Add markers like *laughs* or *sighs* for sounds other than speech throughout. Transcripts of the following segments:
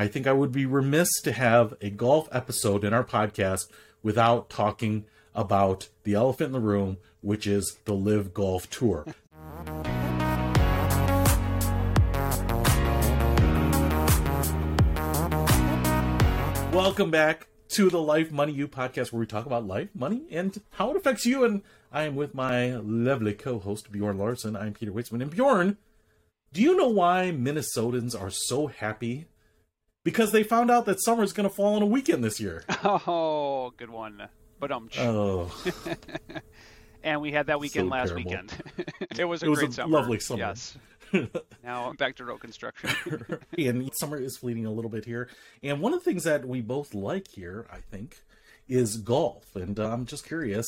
I think I would be remiss to have a golf episode in our podcast without talking about the elephant in the room, which is the LIV Golf Tour. *laughs* Welcome back to the Life Money You podcast, where we talk about life, money, and how it affects you. And I am with my lovely co-host Bjorn Larson. I'm Peter Weitzman. And Bjorn, do you know why Minnesotans are so happy? Because they found out that summer is going to fall on a weekend this year. *laughs* Oh, good one. But um. Oh, *laughs* and we had that weekend So last terrible. weekend. *laughs* it was a It was great a summer. lovely summer. Yes. now back to road construction. and summer is fleeting a little bit here. And one of the things that we both like here, I think, is golf. And uh, I'm just curious,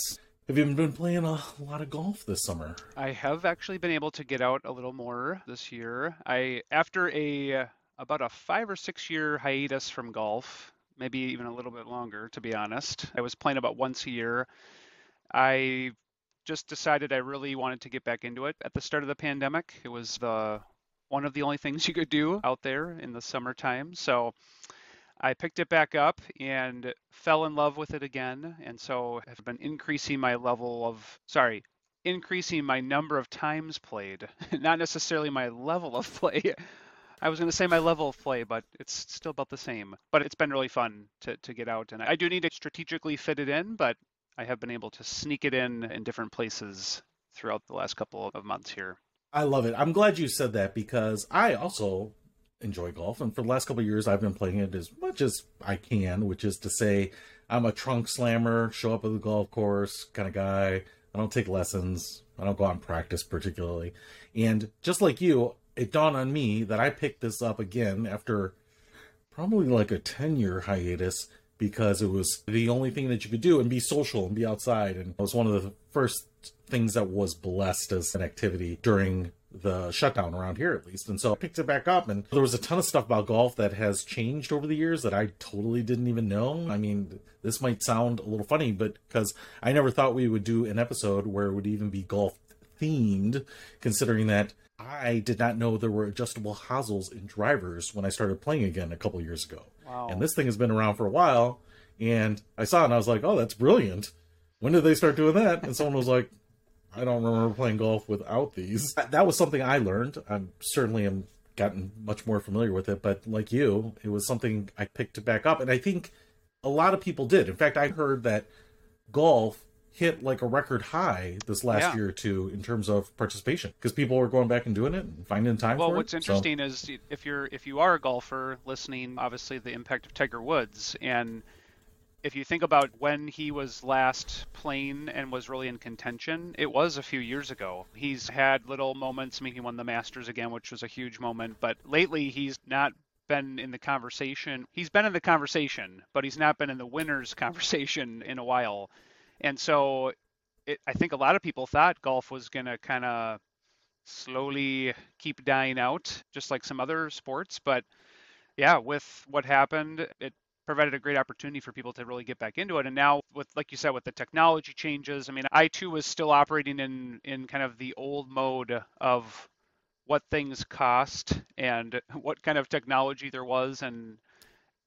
have you been playing a lot of golf this summer? I have actually been able to get out a little more this year. I after a about a 5 or 6 year hiatus from golf, maybe even a little bit longer to be honest. I was playing about once a year. I just decided I really wanted to get back into it at the start of the pandemic. It was the one of the only things you could do out there in the summertime. So I picked it back up and fell in love with it again. And so have been increasing my level of, sorry, increasing my number of times played, *laughs* not necessarily my level of *laughs* play. I was going to say my level of play, but it's still about the same. But it's been really fun to, to get out. And I do need to strategically fit it in, but I have been able to sneak it in in different places throughout the last couple of months here. I love it. I'm glad you said that because I also enjoy golf. And for the last couple of years, I've been playing it as much as I can, which is to say, I'm a trunk slammer, show up at the golf course kind of guy. I don't take lessons. I don't go out and practice particularly. And just like you, it dawned on me that I picked this up again after probably like a 10 year hiatus because it was the only thing that you could do and be social and be outside. And it was one of the first things that was blessed as an activity during the shutdown around here at least. And so I picked it back up and there was a ton of stuff about golf that has changed over the years that I totally didn't even know. I mean, this might sound a little funny, but because I never thought we would do an episode where it would even be golf themed, considering that I did not know there were adjustable hosels in drivers when I started playing again a couple years ago. Wow. And this thing has been around for a while. And I saw it and I was like, oh, that's brilliant. When did they start doing that? And someone was like, I don't remember playing golf without these. That was something I learned. I'm certainly am gotten much more familiar with it, but like you, it was something I picked to back up. And I think a lot of people did. In fact, I heard that golf hit like a record high this last Yeah. year or two in terms of participation because people were going back and doing it and finding time Well, for what's it. So- interesting is if you're if you are a golfer listening, obviously the impact of Tiger Woods, and if you think about when he was last playing and was really in contention, it was a few years ago. He's had little moments. I mean, he won the Masters again, which was a huge moment, but lately he's not been in the conversation. He's been in the conversation, but he's not been in the winners *laughs* conversation in a while. And so it, I think a lot of people thought golf was going to kind of slowly keep dying out, just like some other sports. But yeah, with what happened, it provided a great opportunity for people to really get back into it. And now, with like you said, with the technology changes, I mean, I too was still operating in in kind of the old mode of what things cost and *laughs* what kind of technology there was and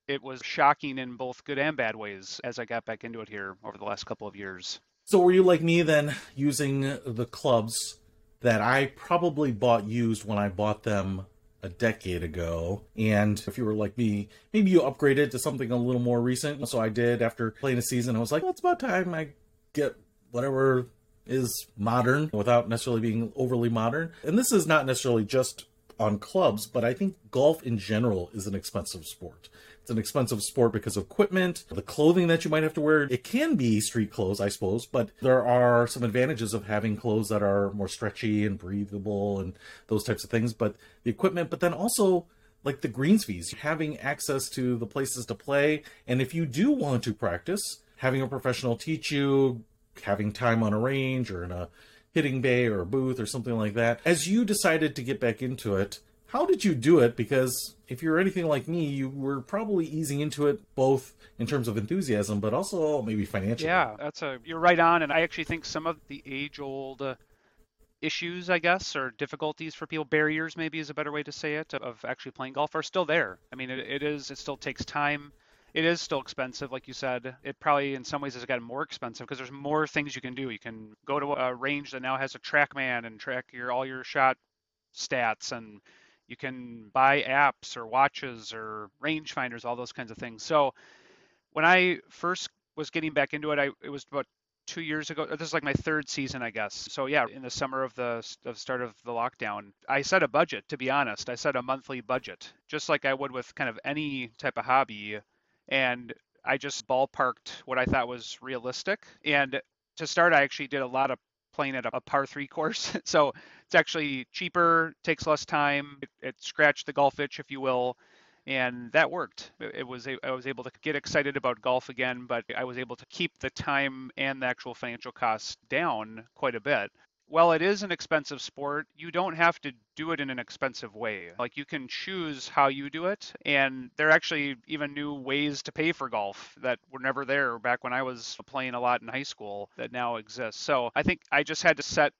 it was shocking in both good and bad ways as I got back into it here over the last couple of years. So were you like me then, using the clubs that I probably bought used when I bought them a decade ago? And if you were like me, maybe you upgraded to something a little more recent. So I did after playing a season. I was like, well, it's about time I get whatever is modern without necessarily being overly modern. And this is not necessarily just on clubs, but I think golf in general is an expensive sport. It's an expensive sport because of equipment, the clothing that you might have to wear. It can be street clothes, I suppose, but there are some advantages of having clothes that are more stretchy and breathable and those types of things. But the equipment, but then also like the greens fees, having access to the places to play. And if you do want to practice, having a professional teach you, having time on a range or in a hitting bay or a booth or something like that. As you decided to get back into it, how did you do it? Because if you're anything like me, you were probably easing into it both in terms of enthusiasm, but also maybe financially. Yeah, that's a you're right on, and I actually think some of the age-old uh, issues, I guess, or difficulties for people, barriers maybe is a better way to say it, of actually playing golf are still there. I mean, it, it is, it still takes time. It is still expensive, like you said. It probably, in some ways, has gotten more expensive because there's more things you can do. You can go to a range that now has a TrackMan and track your all your shot stats, and you can buy apps or watches or rangefinders, all those kinds of things. So when I first was getting back into it, I it was about two years ago. This is like my third season, I guess. So yeah, in the summer of the, of start of the lockdown, I set a budget. To be honest, I set a monthly budget, just like I would with kind of any type of hobby, and I just ballparked what I thought was realistic. And to start, I actually did a lot of playing at a, a par three course, *laughs* so it's actually cheaper, takes less time. It, it scratched the golf itch, if you will and that worked. It was I was able to get excited about golf again, but I was able to keep the time and the actual financial costs down quite a bit. While it is an expensive sport, you don't have to do it in an expensive way. Like you can choose how you do it, and there are actually even new ways to pay for golf that were never there back when I was playing a lot in high school that now exist. So I think I just had to set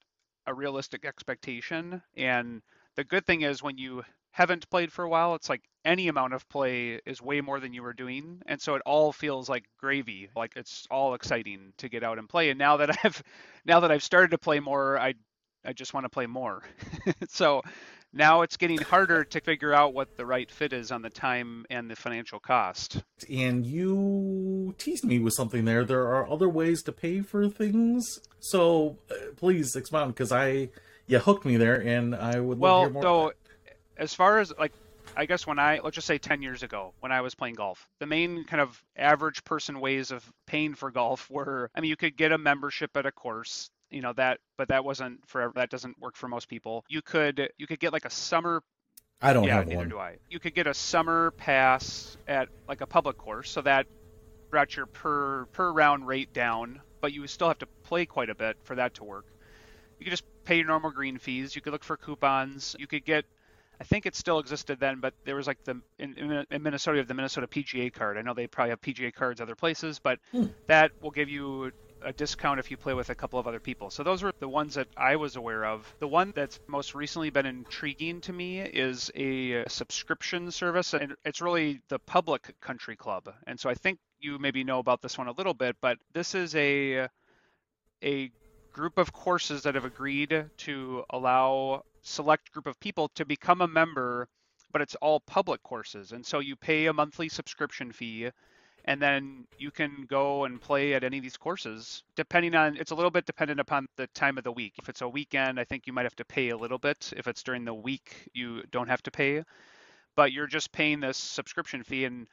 a realistic expectation and the good thing is when you haven't played for a while, it's like any amount of play is way more than you were doing. And so it all feels like gravy. Like it's all exciting to get out and play. And now that *laughs* I've now that I've started to play more, I I just want to play more. *laughs* so now it's getting harder to figure out what the right fit is on the time and the financial cost. And you teased me with something there. There are other ways to pay for things. So uh, please expound because I you hooked me there and I would well, love to hear more. So as far as like I guess when I let's just say 10 years ago when I was playing golf, the main kind of average person ways of paying for golf were I mean you could get a membership at a course, you know that but that wasn't for that doesn't work for most people. You could you could get like a summer I don't yeah, have neither one. do I. You could get a summer pass at like a public course, so that brought your per per round rate down, but you still have to play quite a bit for that to work. You could just pay your normal green fees. You could look for coupons. You could get I think it still existed then, but there was like the in, in Minnesota, you have the Minnesota PGA card. I know they probably have PGA cards other places, but Hmm. that will give you a discount if you play with a couple of other people. So those were the ones that I was aware of. The one that's most recently been intriguing to me is a subscription service, and it's really the Public Country Club. And so I think you maybe know about this one a little bit, but this is a a group of courses that have agreed to allow select group of people to become a member, but it's all public courses. And so you pay a monthly subscription fee and then you can go and play at any of these courses depending on it's a little bit dependent upon the time of the week. If it's a weekend, I think you might have to pay a little bit. If it's during the week, you don't have to pay. But you're just paying this subscription fee and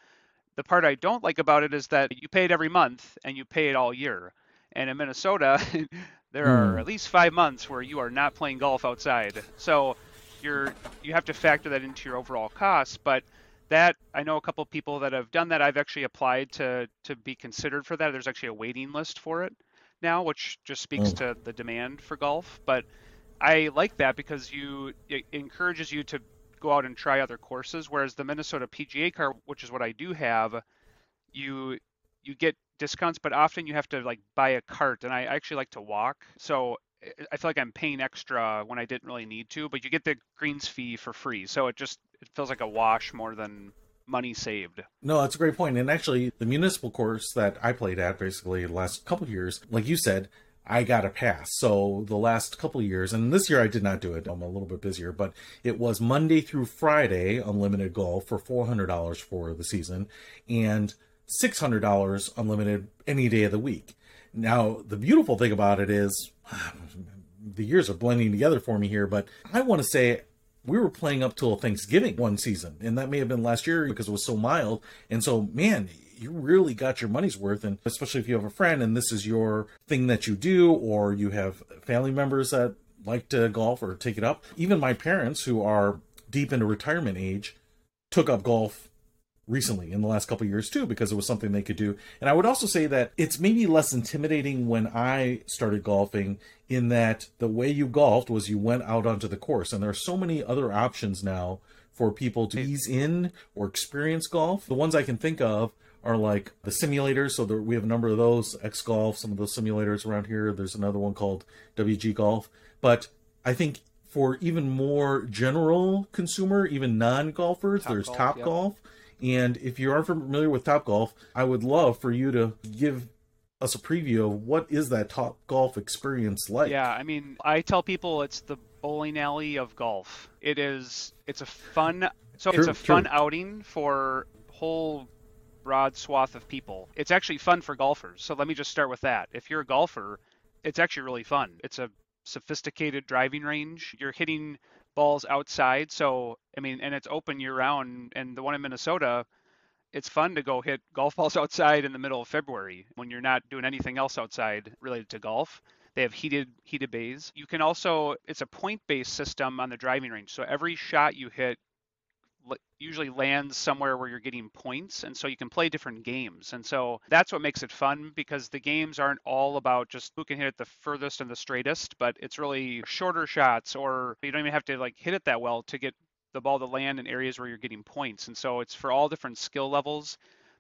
the part I don't like about it is that you pay it every month and you pay it all year. And in Minnesota, *laughs* there are Hmm. at least five months where you are not playing golf outside. So you're you have to factor that into your overall costs. But that I know a couple of people that have done that. I've actually applied to to be considered for that. There's actually a waiting list for it now, which just speaks Oh. to the demand for golf. But I like that because you it encourages you to go out and try other courses. Whereas the Minnesota PGA card, which is what I do have, you you get discounts, but often you have to like buy a cart, and I actually like to walk, so I- I feel like I'm paying extra when I didn't really need to. But you get the greens fee for free, so it just it feels like a wash more than money saved. No, that's a great point. And actually, the municipal course that I played at basically the last couple years, like you said, I got a pass. So the last couple years, and this year I did not do it. I'm a little bit busier, but it was Monday through Friday unlimited golf for $400 for the season and $600 unlimited any day of the week. Now, the beautiful thing about it is *sighs* the years are blending together for me here, but I want to say we were playing up till Thanksgiving one season, and that may have been last year because it was so mild. And so, man, you really got your money's worth, and especially if you have a friend and this is your thing that you do, or you have family members that like to golf or take it up. Even my parents, who are deep into retirement age, took up golf recently in the last couple of years too because it was something they could do. And i would also say that it's maybe less intimidating when i started golfing in that the way you golfed was you went out onto the course. And there are so many other options now for people to ease in or experience golf. The ones i can think of are like the simulators. So there, we have a number of those x golf some of those simulators around here. There's another one called wg golf. But I think for even more general consumer, even non golfers, there's Golf, Top yep. Golf. And if you aren't familiar with Top Golf, I would love for you to give us a preview of what is that Top Golf experience like. Yeah, I mean, I tell people it's the bowling alley of golf. It is. It's a fun. So True, it's a fun true. outing for whole broad swath of people. It's actually fun for golfers. So let me just start with that. If you're a golfer, it's actually really fun. It's a sophisticated driving range. You're hitting balls outside. So I mean, and it's open year round. And the one in Minnesota, it's fun to go hit golf balls *laughs* outside in the middle of February when you're not doing anything else outside related to golf. They have heated heated bays. You can also it's a point based system on the driving range. So every shot you hit usually lands somewhere where you're getting points and so you can play different games. And so that's what makes it fun because the games aren't all about just who can hit it the furthest and the straightest, but it's really shorter shots or you don't even have to like hit it that well to get the ball to land in areas where you're getting points. And so it's for all different skill levels.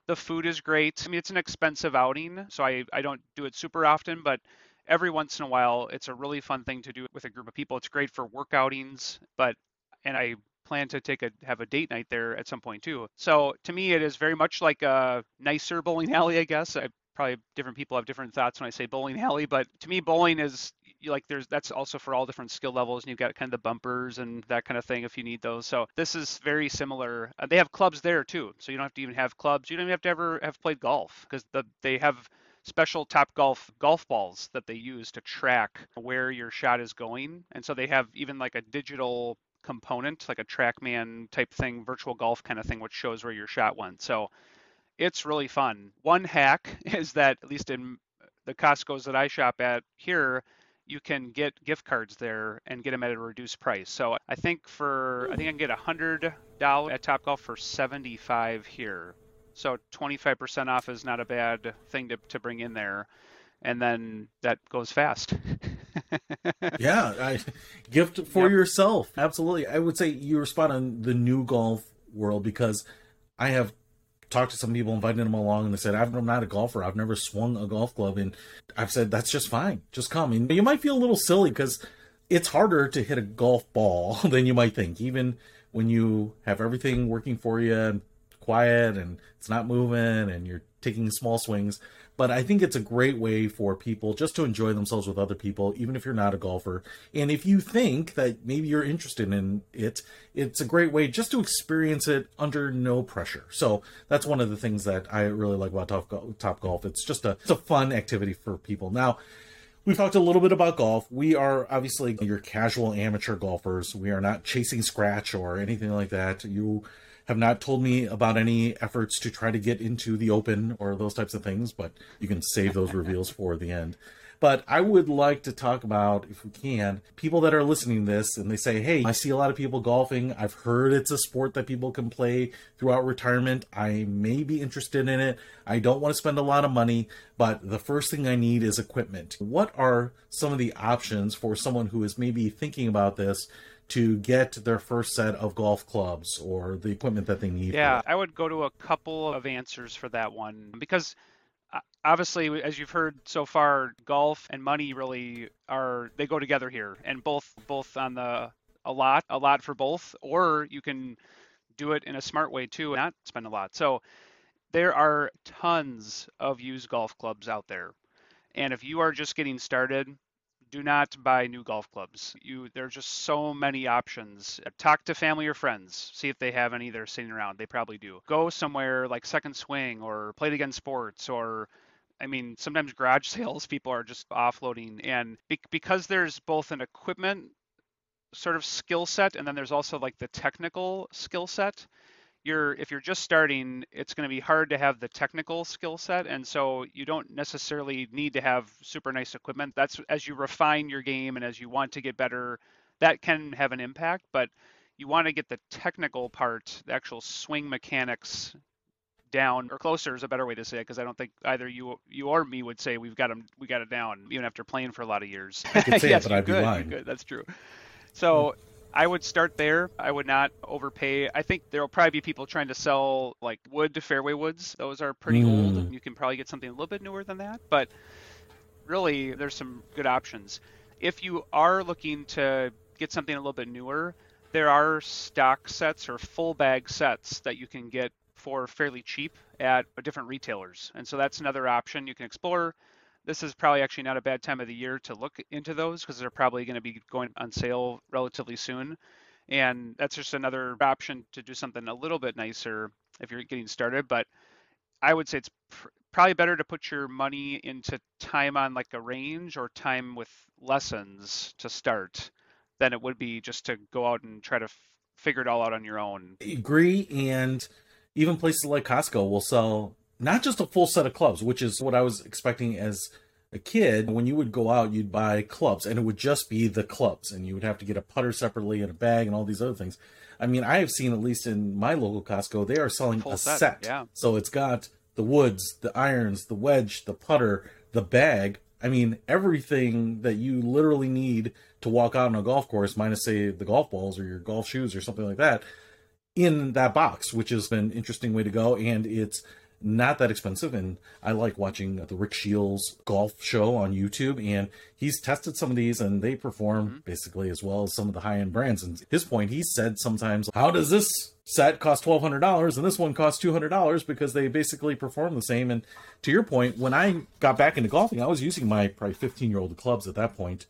The food is great. I mean, it's an expensive outing, so I, I don't do it super often, but every once in a while, it's a really fun thing to do with a group of people. It's great for work outings, but and I plan to take a have a date night there at some point too. So to me, it is very much like a nicer bowling *laughs* alley, I guess. I probably different people have different thoughts when I say bowling alley, but to me, bowling is like there's that's also for all different skill levels and you've got kind of the bumpers and that kind of thing if you need those so this is very similar uh, they have clubs there too so you don't have to even have clubs you don't even have to ever have played golf because the, they have special top golf golf balls that they use to track where your shot is going and so they have even like a digital component like a trackman type thing virtual golf kind of thing which shows where your shot went so it's really fun one hack *laughs* is that at least in the costco's that i shop at here you can get gift cards there and get them at a reduced price. So I think for I think I can get a hundred dollars at Topgolf for seventy five here. So twenty five percent off is not a bad thing to, to bring in there. And then that goes fast. *laughs* yeah, I, *laughs* gift for Yep. yourself. Absolutely. I would say you're spot on the new golf world because I have talked to some people, invited them along, and they said, I'm not a golfer. I've never swung a golf club. And I've said, that's just fine. Just come. And you might feel a little silly because it's harder to hit a golf ball *laughs* than you might think, even when you have everything working for you and quiet and it's not moving and you're taking small swings. But I think it's a great way for people just to enjoy themselves with other people, even if you're not a golfer. And if you think that maybe you're interested in it, it's a great way just to experience it under no pressure. So that's one of the things that I really like about Top Golf. Top Golf. It's just a it's a fun activity for people. Now, We've talked a little bit about golf. We are obviously your casual amateur golfers. We are not chasing scratch or anything like that. You have not told me about any efforts to try to get into the open or those types of things, but you can save those reveals *laughs* for the end. But I would like to talk about, if we can, people that are listening to this and they say, Hey, I see a lot of people golfing. I've heard it's a sport that people can play throughout retirement. I may be interested in it. I don't want to spend a lot of money, but the first thing I need is equipment. What are some of the options for someone who is maybe thinking about this to get their first set of golf clubs or the equipment that they need? Yeah. I would go to a couple of answers for that one because uh, obviously as you've heard so far golf and money really are they go together here and both both on the a lot a lot for both or you can do it in a smart way too and not spend a lot. So there are tons of used golf clubs out there. And if you are just getting started, do not buy new golf clubs. You there are just so many options. Talk to family or friends, see if they have any that are sitting around. They probably do. Go somewhere like Second Swing or Play Again Sports or I mean, sometimes garage *laughs* sales people are just offloading, and be- because there's both an equipment sort of skill set and then there's also like the technical skill set you're if you're just starting it's going to be hard to have the technical skill set and so you don't necessarily need to have super nice equipment that's as you refine your game and as you want to get better that can have an impact but you want to get the technical part the actual swing mechanics down or closer is a better way to say it because I don't think either you you or me would say we've got them we got it down even after playing for a lot of years. I could *laughs* say it, but I'd be could, lying. could, That's true. So I would start there. I would not overpay. I think there will probably be people trying to sell like wood to fairway woods. Those are pretty old. Mm. You can probably get something a little bit newer than that, but really there's some good options. If you are looking to get something a little bit newer, there are stock sets or full bag sets that you can get for fairly cheap at different retailers. And so that's another option you can explore. This is probably actually not a bad time of the year to look into those because they're probably going to be going on sale relatively soon. And that's just another option to do something a little bit nicer if you're getting started. But I would say it's pr- probably better to put your money into time on like a range or time with lessons to start than it would be just to go out and try to f- figure it all out on your own. Agree. And even places like Costco will sell not just a full set of clubs, which is what I was expecting as a kid. When you would go out, you'd buy clubs, and it would just be the clubs, and you would have to get a putter separately and a bag and all these other things. I mean, I have seen at least in my local Costco, they are selling Full a set, set. yeah. So it's got the woods, the irons, the wedge, the putter, the bag. I mean, everything that you literally need to walk out on a golf course, minus say the golf balls or your golf shoes or something like that, in that box, which has been an interesting way to go. And it's not that expensive. And I like watching the Rick Shiels golf show on YouTube. And he's tested some of these and they perform mm-hmm. basically as well as some of the high end brands. And his point, he said sometimes, how does this set cost $1,200 and this one costs $200 because they basically perform the same. And to your point, when I got back into golfing, I was using my probably 15 year old clubs at that point,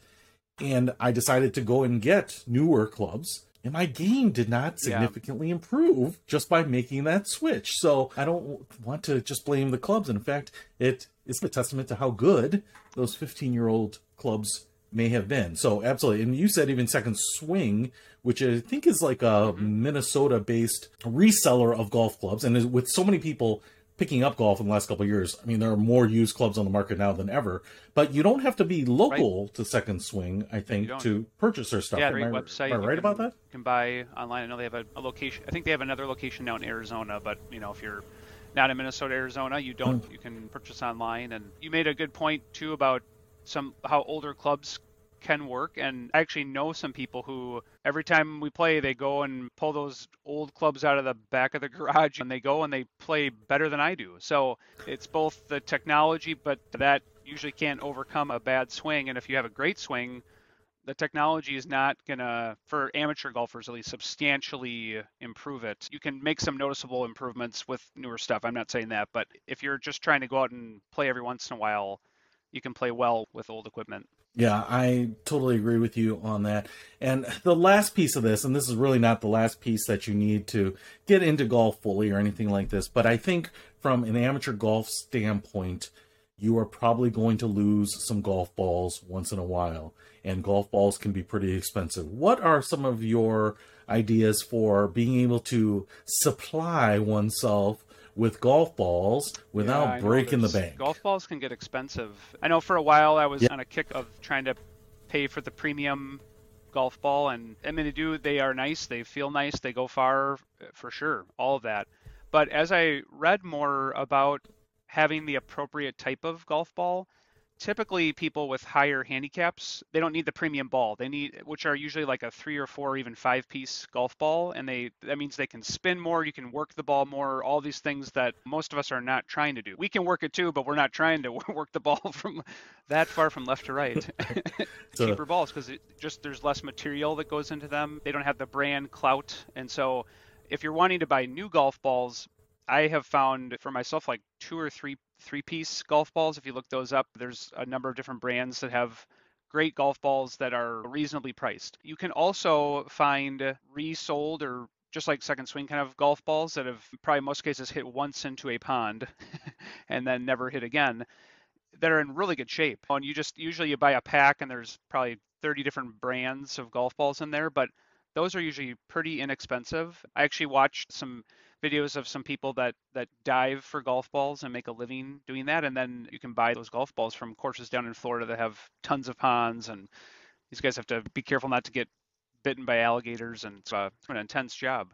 And I decided to go and get newer clubs and my game did not Yeah. significantly improve just by making that switch. So I don't want to just blame the clubs. In fact, it is a testament to how good those 15 year old clubs may have been. So absolutely. And you said even Second Swing, which I think is like a mm-hmm. Minnesota based reseller of golf clubs. And with so many people picking up golf in the last couple of years, I mean, there are more used clubs on the market now than ever. But you don't have to be local to Second Swing, I think, to purchase their stuff. Yeah, great website. Am I right can- about that? You can buy online. I know they have a, a location. I think they have another location now in Arizona, but you know if you're not in Minnesota, Arizona, you don't. Hmm. You can purchase online. And you made a good point too about some how older clubs can work. And I actually know some people who every time we play, they go and pull those old clubs out of the back of the *laughs* garage, and they go and they play better than I do. So it's both the technology, but that usually can't overcome a bad swing. And if you have a great swing, the technology is not gonna for amateur golfers at least substantially improve it you can make some noticeable improvements with newer stuff i'm not saying that but if you're just trying to go out and play every once in a while you can play well with old equipment Yeah, I totally agree with you on that. And the last piece of this, and this is really not the last piece that you need to get into golf fully or anything like this, but I think from an amateur golf standpoint, you are probably going to lose some golf balls once in a while, and golf balls can be pretty expensive. What are some of your ideas for being able to supply oneself with golf balls without Yeah, breaking the bank? golf balls can get expensive i know for a while i was Yeah. on a kick of trying to pay for the premium golf ball and i mean they do they are nice they feel nice they go far uh, for sure all of that but as i read more about having the appropriate type of golf ball typically people with higher handicaps they don't need the premium ball. They need which are usually like a three or four or even five piece golf ball. And they that means they can spin more you can work the ball more all these things that most of us are not trying to do. We can work it too but we're not trying to *laughs* work the ball from that far from left to right. *laughs* *laughs* So- cheaper balls because it just there's less material that goes into them. They don't have the brand clout. And so if you're wanting to buy new golf balls I have found for myself like two or three three piece golf balls. If you look those up, there's a number of different brands that have great golf balls that are reasonably priced. You can also find resold or just like second swing kind of golf balls that have probably most cases hit once into a pond *laughs* and then never hit again that are in really good shape. And you just usually you buy a pack and there's probably 30 different brands of golf balls in there, but those are usually pretty inexpensive. I actually watched some videos of some people that that dive for golf balls and make a living doing that. And then you can buy those golf balls from courses down in Florida that have tons of ponds. And these guys have to be careful not to get bitten by alligators. And it's, uh, an intense job.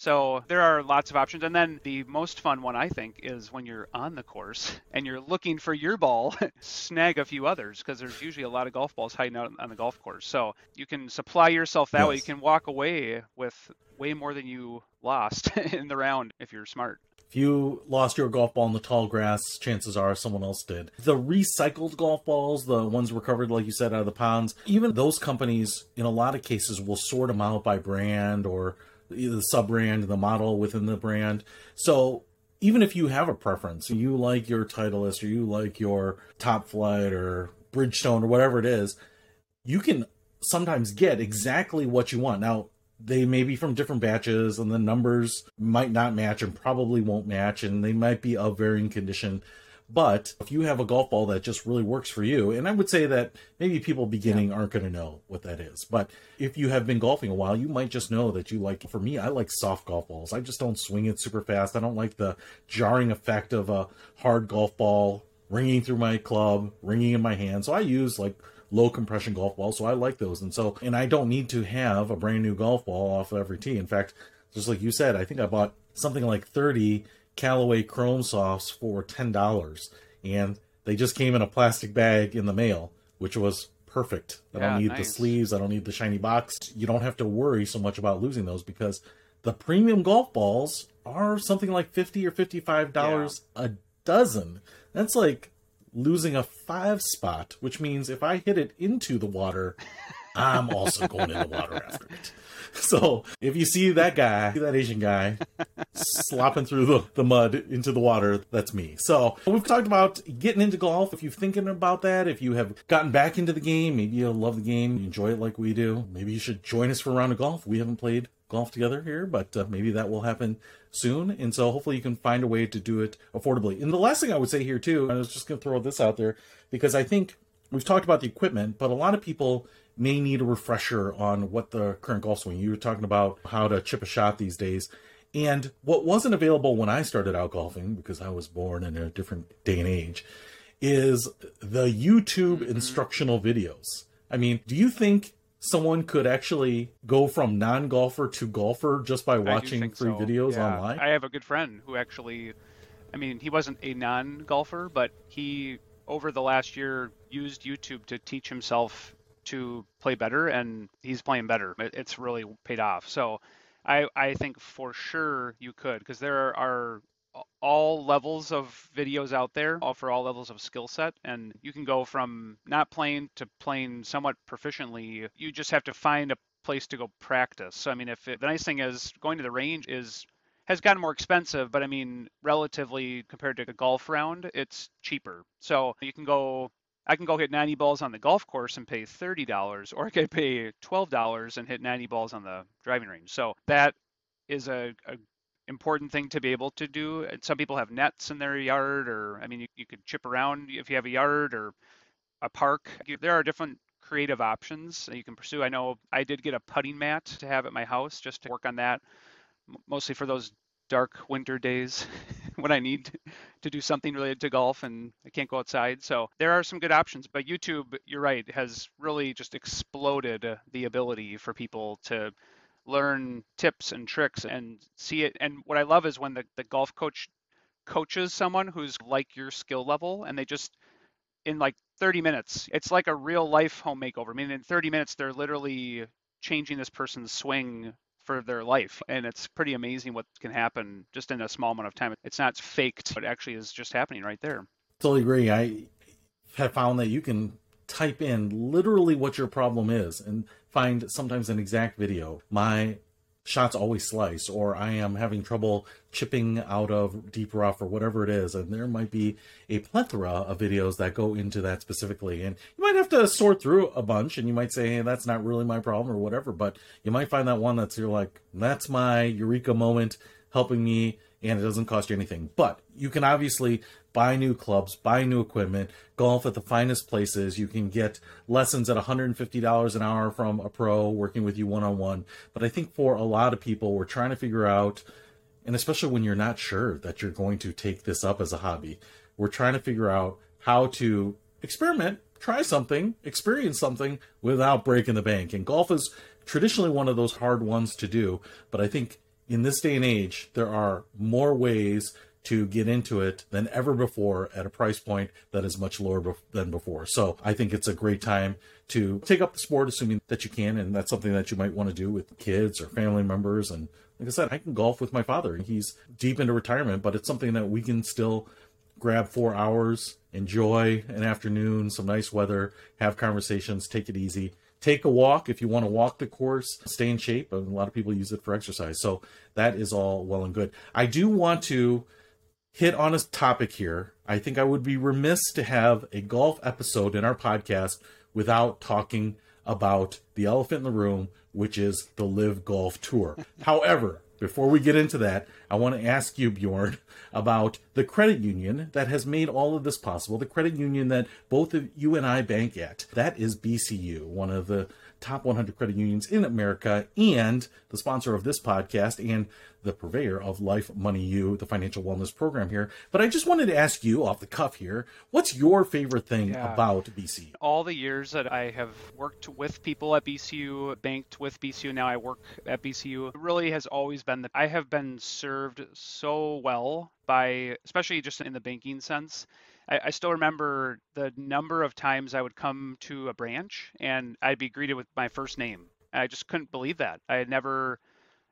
So there are lots of options. And then the most fun one, I think, is when you're on the course *laughs* and you're looking for your ball, *laughs* snag a few others because there's usually a lot of golf balls hiding out on the golf course. So you can supply yourself that way. You can walk away with way more than you lost *laughs* in the round if you're smart. If you lost your golf ball in the tall grass, chances are someone else did. The recycled golf balls, the ones recovered, like you said, out of the ponds, even those companies, in a lot of cases, will sort them out by brand or the sub brand, the model within the brand. So even if you have a preference, you like your Titleist or you like your Top-Flite or Bridgestone or whatever it is, you can sometimes get exactly what you want. Now, they may be from different batches and the numbers might not match and probably won't match and they might be of varying condition but if you have a golf ball that just really works for you and i would say that maybe people beginning yeah. aren't going to know what that is but if you have been golfing a while you might just know that you like for me i like soft golf balls i just don't swing it super fast i don't like the jarring effect of a hard golf ball ringing through my club ringing in my hand so i use like low compression golf balls, so I like those. And so, and I don't need to have a brand new golf ball off of every tee. In fact, just like you said, I think I bought something like 30 Callaway Chrome Softs for $10, and they just came in a plastic bag in the mail, which was perfect. I don't need nice. the sleeves, I don't need the shiny box. You don't have to worry so much about losing those because the premium golf balls are something like 50 or $55 yeah. a dozen. That's like losing a five spot, which means if I hit it into the water, I'm also going in the water after it. So if you see that guy, that Asian guy, slopping through the, the mud into the water, that's me. So we've talked about getting into golf. If you're thinking about that, if you have gotten back into the game, maybe you love the game, you enjoy it like we do, maybe you should join us for a round of golf. We haven't played golf together here, but uh, maybe that will happen soon. And so hopefully you can find a way to do it affordably. And the last thing I would say here too, I was just going to throw this out there because I think we've talked about the equipment, but a lot of people may need a refresher on what the current golf swing. You were talking about how to chip a shot these days. And what wasn't available when I started out golfing, because I was born in a different day and age, is the YouTube mm-hmm. instructional videos. I mean, do you think someone could actually go from non-golfer to golfer just by watching free so. videos yeah. online? I have a good friend who actually I mean, he wasn't a non-golfer, but he over the last year used YouTube to teach himself to play better and he's playing better. It's really paid off. So I I think for sure you could because there are all levels of videos out there, all for all levels of skill set, and you can go from not playing to playing somewhat proficiently. You just have to find a place to go practice. So I mean, if it, the nice thing is going to the range is has gotten more expensive, but I mean, relatively compared to a golf round, it's cheaper. So you can go. I can go hit 90 balls on the golf course and pay $30, or I could pay $12 and hit 90 balls on the driving range. So that is a, a important thing to be able to do. And some people have nets in their yard, or I mean, you, you could chip around if you have a yard or a park. There are different creative options that you can pursue. I know I did get a putting mat to have at my house just to work on that, mostly for those dark winter days *laughs* *laughs* when I need to do something related to golf and I can't go outside. So there are some good options, but YouTube, you're right, has really just exploded uh, the ability for people to learn tips and tricks and see it. And what I love is when the, the golf coach coaches someone who's like your skill level and they just in like 30 minutes it's like a real life home makeover i mean in 30 minutes they're literally changing this person's swing for their life. And it's pretty amazing what can happen just in a small amount of time. It's not faked but actually is just happening right there. Totally agree. I have found that you can type in literally what your problem is and find sometimes an exact video. My shots always slice, or I am having trouble chipping out of deep rough, or whatever it is. And there might be a plethora of videos that go into that specifically. And you might have to sort through a bunch, and you might say, hey, that's not really my problem, or whatever. But you might find that one that's you're like, that's my eureka moment helping me and it doesn't cost you anything. But you can obviously buy new clubs, buy new equipment, golf at the finest places. You can get lessons at $150 an hour from a pro working with you one on one. But I think for a lot of people, we're trying to figure out, and especially when you're not sure that you're going to take this up as a hobby, we're trying to figure out how to experiment, try something, experience something without breaking the bank. And golf is traditionally one of those hard ones to do, but I think in this day and age, there are more ways to get into it than ever before at a price point that is much lower than before. So I think it's a great time to take up the sport, assuming that you can, and that's something that you might want to do with kids or family members and like I said, I can golf with my father. He's deep into retirement, but it's something that we can still grab four hours, enjoy an afternoon, some nice weather, have conversations, take it easy. Take a walk if you want to walk the course, stay in shape. A lot of people use it for exercise. So that is all well and good. I do want to hit on a topic here. I think I would be remiss to have a golf episode in our podcast without talking about the elephant in the room, which is the LIV Golf Tour. *laughs* However, before we get into that, I want to ask you, Bjorn, about the credit union that has made all of this possible. The credit union that both of you and I bank at. That is BCU, one of the top 100 credit unions in America and the sponsor of this podcast and the purveyor of Life Money You, the financial wellness program here. But I just wanted to ask you off the cuff here, what's your favorite thing yeah. about BCU? All the years that I have worked with people at BCU, banked with BCU, now I work at BCU, really has always been that I have been served so well by, especially just in the banking sense. I, I still remember the number of times I would come to a branch and I'd be greeted with my first name. I just couldn't believe that. I had never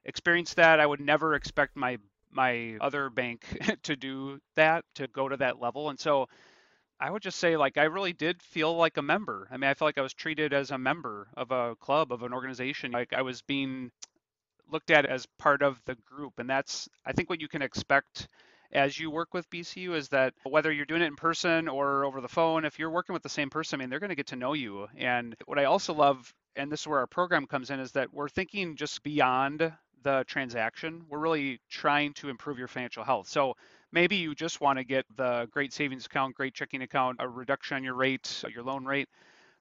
experienced that. I would never expect my my other bank *laughs* to do that, to go to that level. And so I would just say like I really did feel like a member. I mean, I felt like I was treated as a member of a club, of an organization. Like I was being looked at as part of the group. And that's I think what you can expect as you work with BCU is that whether you're doing it in person or over the phone, if you're working with the same person, I mean, they're going to get to know you. And what I also love, and this is where our program comes in, is that we're thinking just beyond the transaction. We're really trying to improve your financial health. So maybe you just want to get the great savings account, great checking account, a reduction on your rate, your loan rate,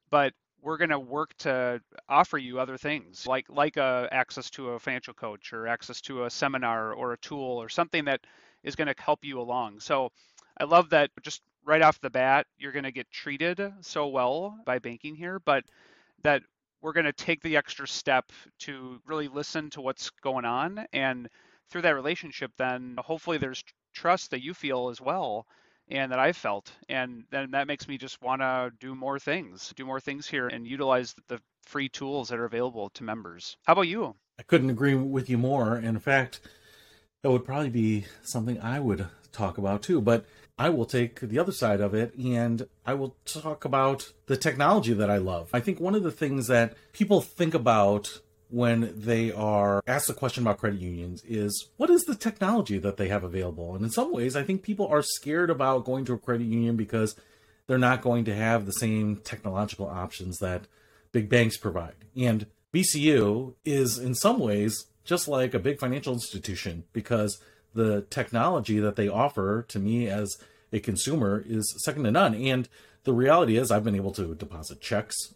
but we're going to work to offer you other things like like a uh, access to a financial coach or access to a seminar or a tool or something that is going to help you along. So I love that just right off the bat, you're going to get treated so well by banking here, but that we're going to take the extra step to really listen to what's going on. And through that relationship, then hopefully there's trust that you feel as well and that I've felt. And then that makes me just want to do more things, do more things here and utilize the free tools that are available to members. How about you? I couldn't agree with you more. In fact, that would probably be something I would talk about too. But I will take the other side of it and I will talk about the technology that I love. I think one of the things that people think about when they are asked a question about credit unions is what is the technology that they have available? And in some ways, I think people are scared about going to a credit union because they're not going to have the same technological options that big banks provide. And BCU is in some ways just like a big financial institution because the technology that they offer to me as a consumer is second to none. And the reality is, I've been able to deposit checks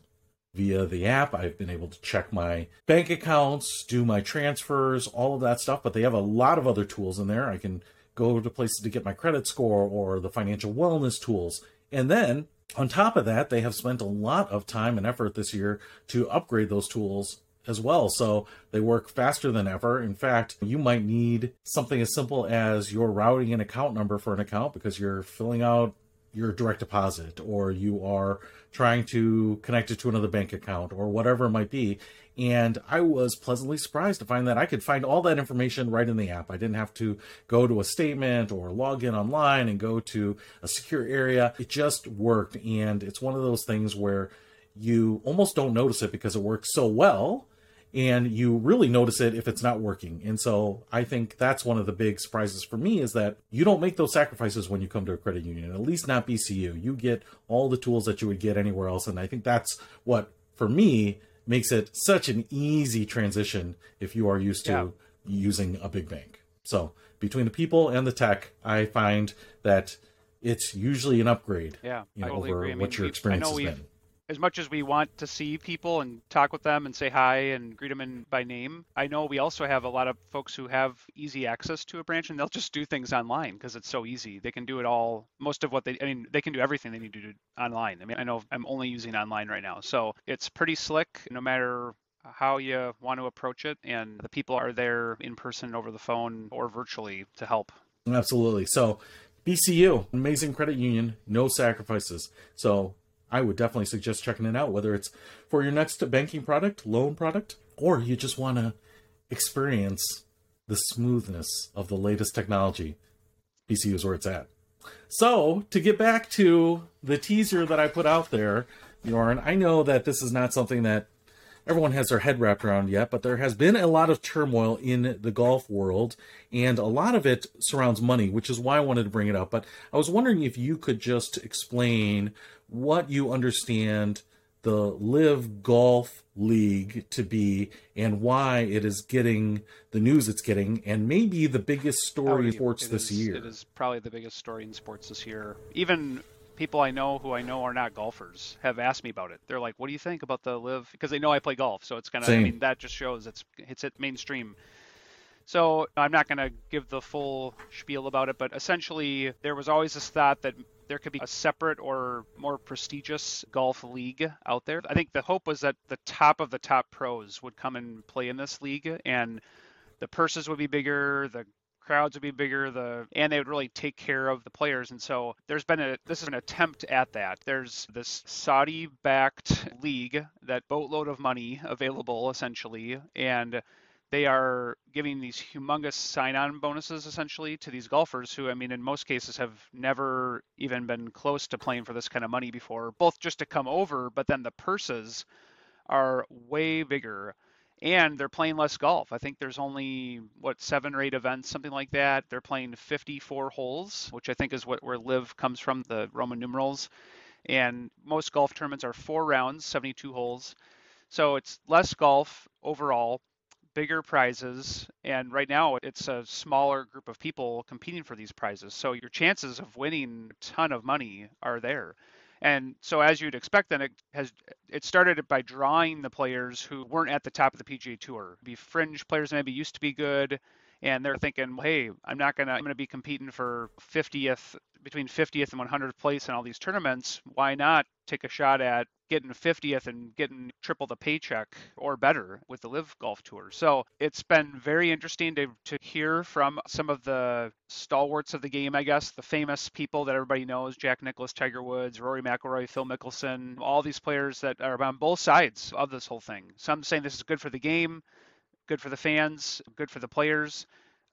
via the app. I've been able to check my bank accounts, do my transfers, all of that stuff. But they have a lot of other tools in there. I can go to places to get my credit score or the financial wellness tools. And then on top of that, they have spent a lot of time and effort this year to upgrade those tools as well. So they work faster than ever. In fact, you might need something as simple as your routing an account number for an account because you're filling out your direct deposit or you are trying to connect it to another bank account or whatever it might be. And I was pleasantly surprised to find that I could find all that information right in the app. I didn't have to go to a statement or log in online and go to a secure area. It just worked. And it's one of those things where you almost don't notice it because it works so well and you really notice it if it's not working. And so I think that's one of the big surprises for me is that you don't make those sacrifices when you come to a credit union, at least not BCU. You get all the tools that you would get anywhere else. And I think that's what, for me, makes it such an easy transition if you are used to yeah. using a big bank. So between the people and the tech, I find that it's usually an upgrade yeah, you know, over agree. I mean, what your experience has been as much as we want to see people and talk with them and say hi and greet them in, by name, I know we also have a lot of folks who have easy access to a branch and they'll just do things online because it's so easy. They can do it all. Most of what they, I mean, they can do everything they need to do online. I mean, I know I'm only using online right now, so it's pretty slick no matter how you want to approach it and the people are there in person over the phone or virtually to help absolutely so bcu amazing credit union no sacrifices so I would definitely suggest checking it out, whether it's for your next banking product, loan product, or you just want to experience the smoothness of the latest technology. BCU is where it's at. So, to get back to the teaser that I put out there, Bjorn, I know that this is not something that everyone has their head wrapped around yet, but there has been a lot of turmoil in the golf world, and a lot of it surrounds money, which is why I wanted to bring it up. But I was wondering if you could just explain what you understand the LIV Golf League to be and why it is getting the news it's getting, and maybe the biggest story in sports this is, year. It is probably the biggest story in sports this year. Even people I know who I know are not golfers have asked me about it. They're like, "What do you think about the LIV?" Because they know I play golf, so it's kind of. I mean, that just shows it's it's at mainstream. So I'm not going to give the full spiel about it, but essentially there was always this thought that there could be a separate or more prestigious golf league out there. I think the hope was that the top of the top pros would come and play in this league and the purses would be bigger, the crowds would be bigger, the and they would really take care of the players. And so there's been a this is an attempt at that. There's this Saudi backed league, that boatload of money available essentially, and they are giving these humongous sign-on bonuses essentially to these golfers who i mean in most cases have never even been close to playing for this kind of money before both just to come over but then the purses are way bigger. And they're playing less golf. I think there's only what seven or eight events something like that. They're playing 54 holes which i think is what where LIV comes from the roman numerals. And most golf tournaments are four rounds 72 holes. So it's less golf overall bigger prizes and right now it's a smaller group of people competing for these prizes. So your chances of winning a ton of money are there. And so as you'd expect then it has it started by drawing the players who weren't at the top of the pga tour. Be fringe players maybe used to be good and they're thinking hey i'm not gonna i'm gonna be competing for 50th between 50th and 100th place in all these tournaments why not take a shot at getting 50th and getting triple the paycheck or better with the LIV golf tour. So it's been very interesting to, to hear from some of the stalwarts of the game, I guess, the famous people that everybody knows, Jack Nicklaus, Tiger Woods, Rory McIlroy, Phil Mickelson, all these players that are on both sides of this whole thing. Some saying this is good for the game, good for the fans, good for the players.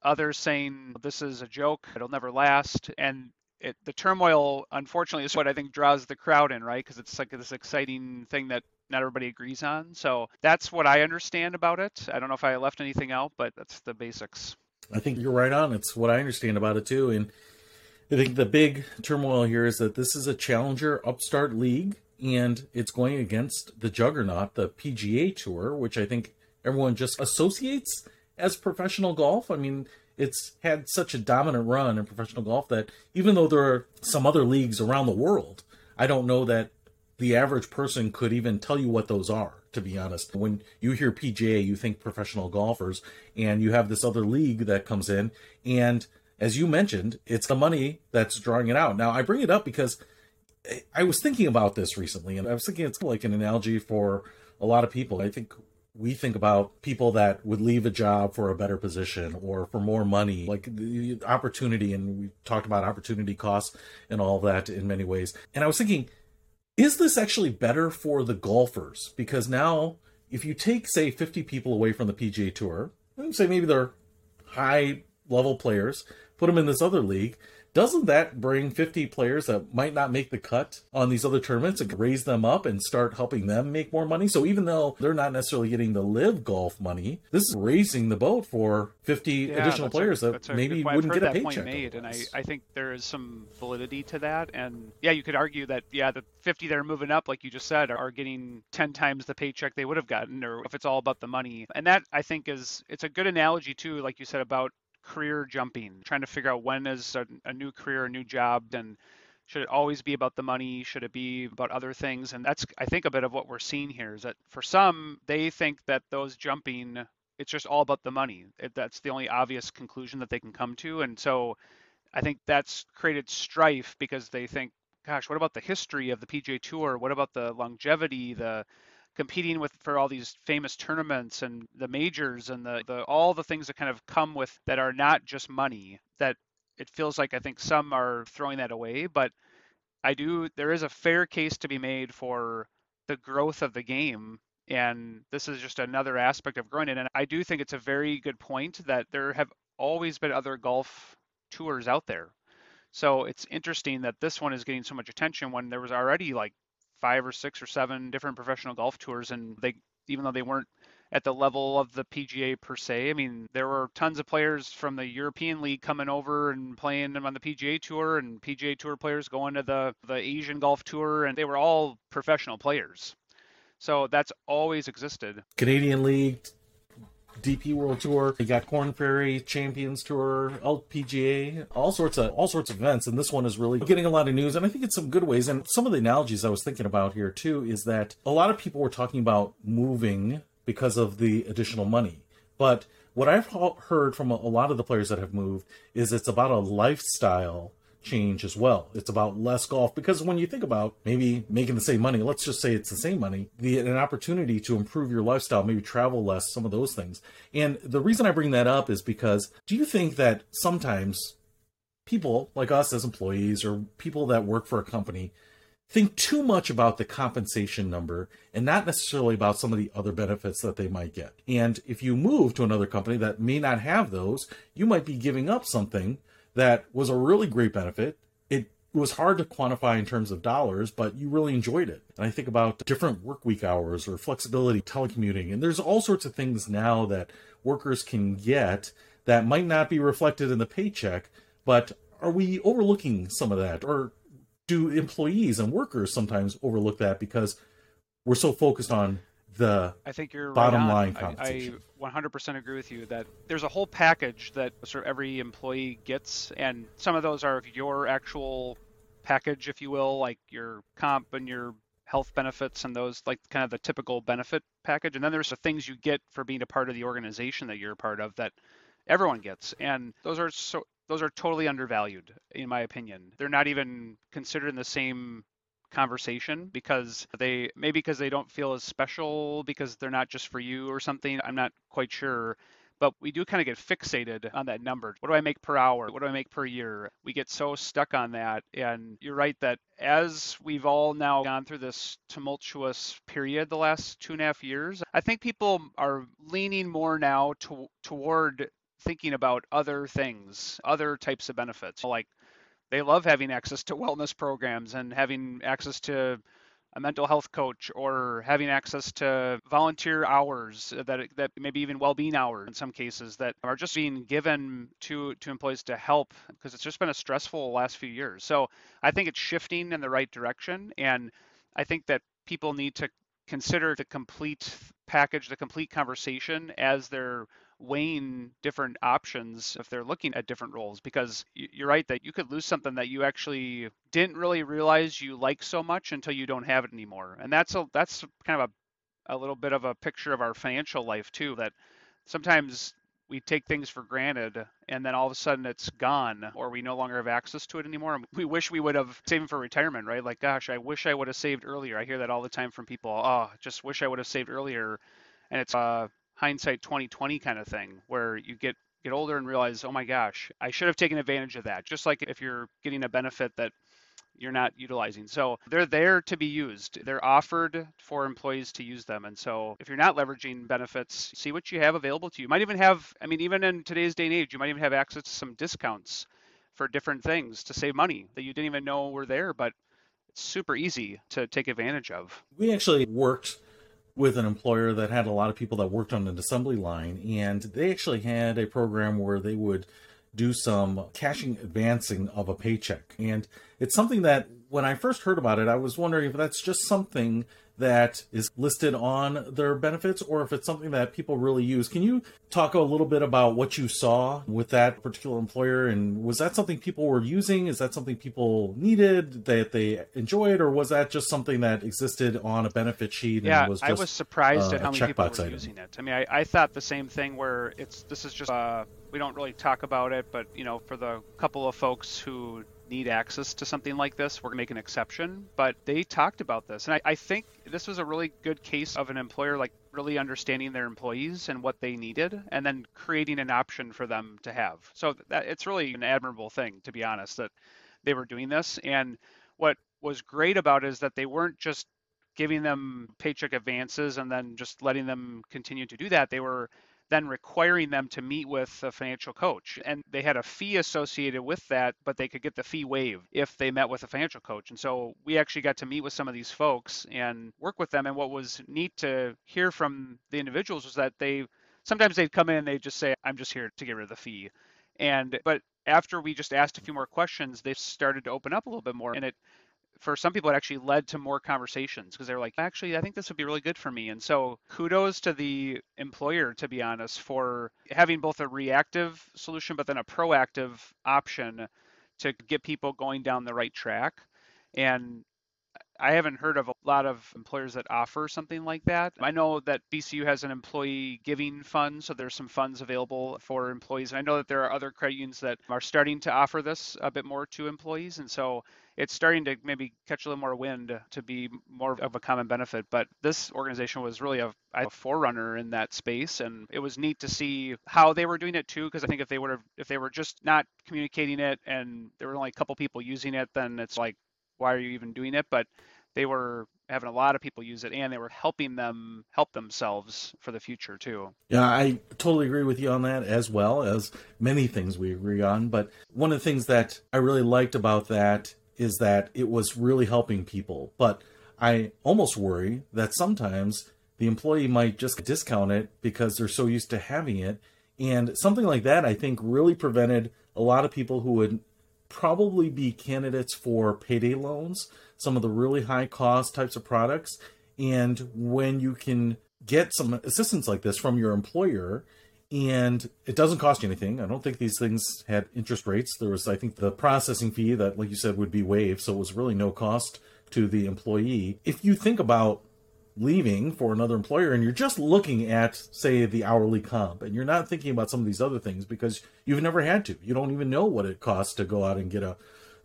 Others saying this is a joke, it'll never last. And it, the turmoil, unfortunately, is what I think draws the crowd in, right? Because it's like this exciting thing that not everybody agrees on. So that's what I understand about it. I don't know if I left anything out, but that's the basics. I think you're right on. It's what I understand about it too. And I think the big turmoil here is that this is a challenger upstart league and it's going against the juggernaut, the PGA Tour, which I think everyone just associates as professional golf. I mean, it's had such a dominant run in professional golf that even though there are some other leagues around the world, I don't know that the average person could even tell you what those are, to be honest. When you hear PGA, you think professional golfers, and you have this other league that comes in, and as you mentioned, it's the money that's drawing it out. Now, I bring it up because I was thinking about this recently, and I was thinking it's like an analogy for a lot of people. I think we think about people that would leave a job for a better position or for more money, like the opportunity. And we talked about opportunity costs and all that in many ways. And I was thinking, is this actually better for the golfers? Because now, if you take, say, 50 people away from the PGA Tour, say maybe they're high level players, put them in this other league, doesn't that bring 50 players that might not make the cut on these other tournaments and raise them up and start helping them make more money? So even though they're not necessarily getting the LIV golf money, this is raising the boat for 50 yeah, additional players a, that maybe wouldn't get a paycheck. Made, and I, I think there is some validity to that. And yeah, you could argue that, yeah, the 50 that are moving up, like you just said, are getting 10 times the paycheck they would have gotten, or if it's all about the money. And that I think is, it's a good analogy too, like you said, about career jumping, trying to figure out when is a, a new career, a new job, and should it always be about the money? Should it be about other things? And that's, I think, a bit of what we're seeing here is that for some, they think that those jumping, it's just all about the money. It, that's the only obvious conclusion that they can come to. And so I think that's created strife because they think, gosh, what about the history of the PGA Tour? What about the longevity, the competing with for all these famous tournaments and the majors and the, the all the things that kind of come with that are not just money that it feels like I think some are throwing that away, but I do there is a fair case to be made for the growth of the game And this is just another aspect of growing it. And I do think it's a very good point that there have always been other golf tours out there. So it's interesting that this one is getting so much attention when there was already like five or six or seven different professional golf tours and they even though they weren't at the level of the PGA per se. I mean, there were tons of players from the European League coming over and playing them on the PGA Tour, and PGA Tour players going to the the Asian Golf Tour, and they were all professional players. So that's always existed. Canadian League, DP World Tour, you got Korn Ferry Champions Tour, LPGA, all sorts of all sorts of events, and this one is really getting a lot of news, and I think it's some good ways. And some of the analogies I was thinking about here too is that a lot of people were talking about moving because of the additional money. But what I've heard from a lot of the players that have moved is it's about a lifestyle change as well. It's about less golf because when you think about maybe making the same money, let's just say it's the same money, the an opportunity to improve your lifestyle, maybe travel less, some of those things. And the reason I bring that up is because do you think that sometimes people like us as employees or people that work for a company think too much about the compensation number and not necessarily about some of the other benefits that they might get. And if you move to another company that may not have those, you might be giving up something that was a really great benefit. It was hard to quantify in terms of dollars, but you really enjoyed it. And I think about different work week hours or flexibility, telecommuting, and there's all sorts of things now that workers can get that might not be reflected in the paycheck, but are we overlooking some of that or do employees and workers sometimes overlook that because we're so focused on the I think you're bottom right line compensation. I, I 100% agree with you that there's a whole package that sort of every employee gets, and some of those are your actual package, if you will, like your comp and your health benefits and those like kind of the typical benefit package. And then there's the things you get for being a part of the organization that you're a part of that everyone gets, and those are so those are totally undervalued in my opinion. They're not even considered in the same conversation because they maybe because they don't feel as special because they're not just for you or something. I'm not quite sure. But we do kind of get fixated on that number. What do I make per hour? What do I make per year? We get so stuck on that. And you're right that as we've all now gone through this tumultuous period the last two and a half years, I think people are leaning more now to, toward thinking about other things, other types of benefits. Like they love having access to wellness programs and having access to a mental health coach or having access to volunteer hours that that maybe even well-being hours in some cases that are just being given to to employees to help because it's just been a stressful last few years. So I think it's shifting in the right direction and I think that people need to consider the complete package, the complete conversation as they're weighing different options if they're looking at different roles because you're right that you could lose something that you actually didn't really realize you like so much until you don't have it anymore. And that's a that's kind of a, a little bit of a picture of our financial life too that sometimes we take things for granted and then all of a sudden it's gone or we no longer have access to it anymore. We wish we would have saved for retirement right? Like gosh i wish i would have saved earlier. I hear that all the time from people oh just wish i would have saved earlier. And it's uh hindsight 2020 kind of thing where you get get older and realize oh my gosh i should have taken advantage of that just like if you're getting a benefit that you're not utilizing. So they're there to be used. They're offered for employees to use them. And so if you're not leveraging benefits see what you have available to you. you might even have i mean even in today's day and age you might even have access to some discounts for different things to save money that you didn't even know were there but it's super easy to take advantage of. We actually worked with an employer that had a lot of people that worked on an assembly line, and they actually had a program where they would do some cashing advancing of a paycheck. And it's something that when I first heard about it, I was wondering if that's just something that is listed on their benefits or if it's something that people really use. Can you talk a little bit about what you saw with that particular employer and was that something people were using? Is that something people needed that they enjoyed or was that just something that existed on a benefit sheet yeah, was I was surprised uh, at how many people were item. using it. I mean, I, I thought the same thing where it's this is just uh, we don't really talk about it, but you know, for the couple of folks who need access to something like this, we're going to make an exception. But they talked about this. And I, I, think this was a really good case of an employer like really understanding their employees and what they needed and then creating an option for them to have. So that it's really an admirable thing, to be honest, that they were doing this. And what was great about it is that they weren't just giving them paycheck advances and then just letting them continue to do that. They were then requiring them to meet with a financial coach. And they had a fee associated with that, but they could get the fee waived if they met with a financial coach. And so we actually got to meet with some of these folks and work with them. And what was neat to hear from the individuals was that they sometimes they'd come in and they'd just say, I'm just here to get rid of the fee. And but after we just asked a few more questions, they started to open up a little bit more. And it for some people, it actually led to more conversations because they were like, actually, I think this would be really good for me. And so kudos to the employer, to be honest, for having both a reactive solution, but then a proactive option to get people going down the right track. And I haven't heard of a lot of employers that offer something like that. I know that BCU has an employee giving fund, so there's some funds available for employees. And I know that there are other credit unions that are starting to offer this a bit more to employees. And so it's starting to maybe catch a little more wind to be more of a common benefit. But this organization was really a, a forerunner in that space, and it was neat to see how they were doing it too. Because I think if they would have, if they were just not communicating it, and there were only a couple people using it, then it's like why are you even doing it? But they were having a lot of people use it and they were helping them help themselves for the future too. Yeah, I totally agree with you on that as well as many things we agree on. But one of the things that I really liked about that is that it was really helping people. But I almost worry that sometimes the employee might just discount it because they're so used to having it. And something like that, I think, really prevented a lot of people who would probably be candidates for payday loans, some of the really high cost types of products. And when you can get some assistance like this from your employer, and it doesn't cost you anything. I don't think these things had interest rates. There was, I think, the processing fee that, like you said, would be waived, so it was really no cost to the employee. If you think about leaving for another employer and you're just looking at say the hourly comp and you're not thinking about some of these other things because you've never had to. You don't even know what it costs to go out and get a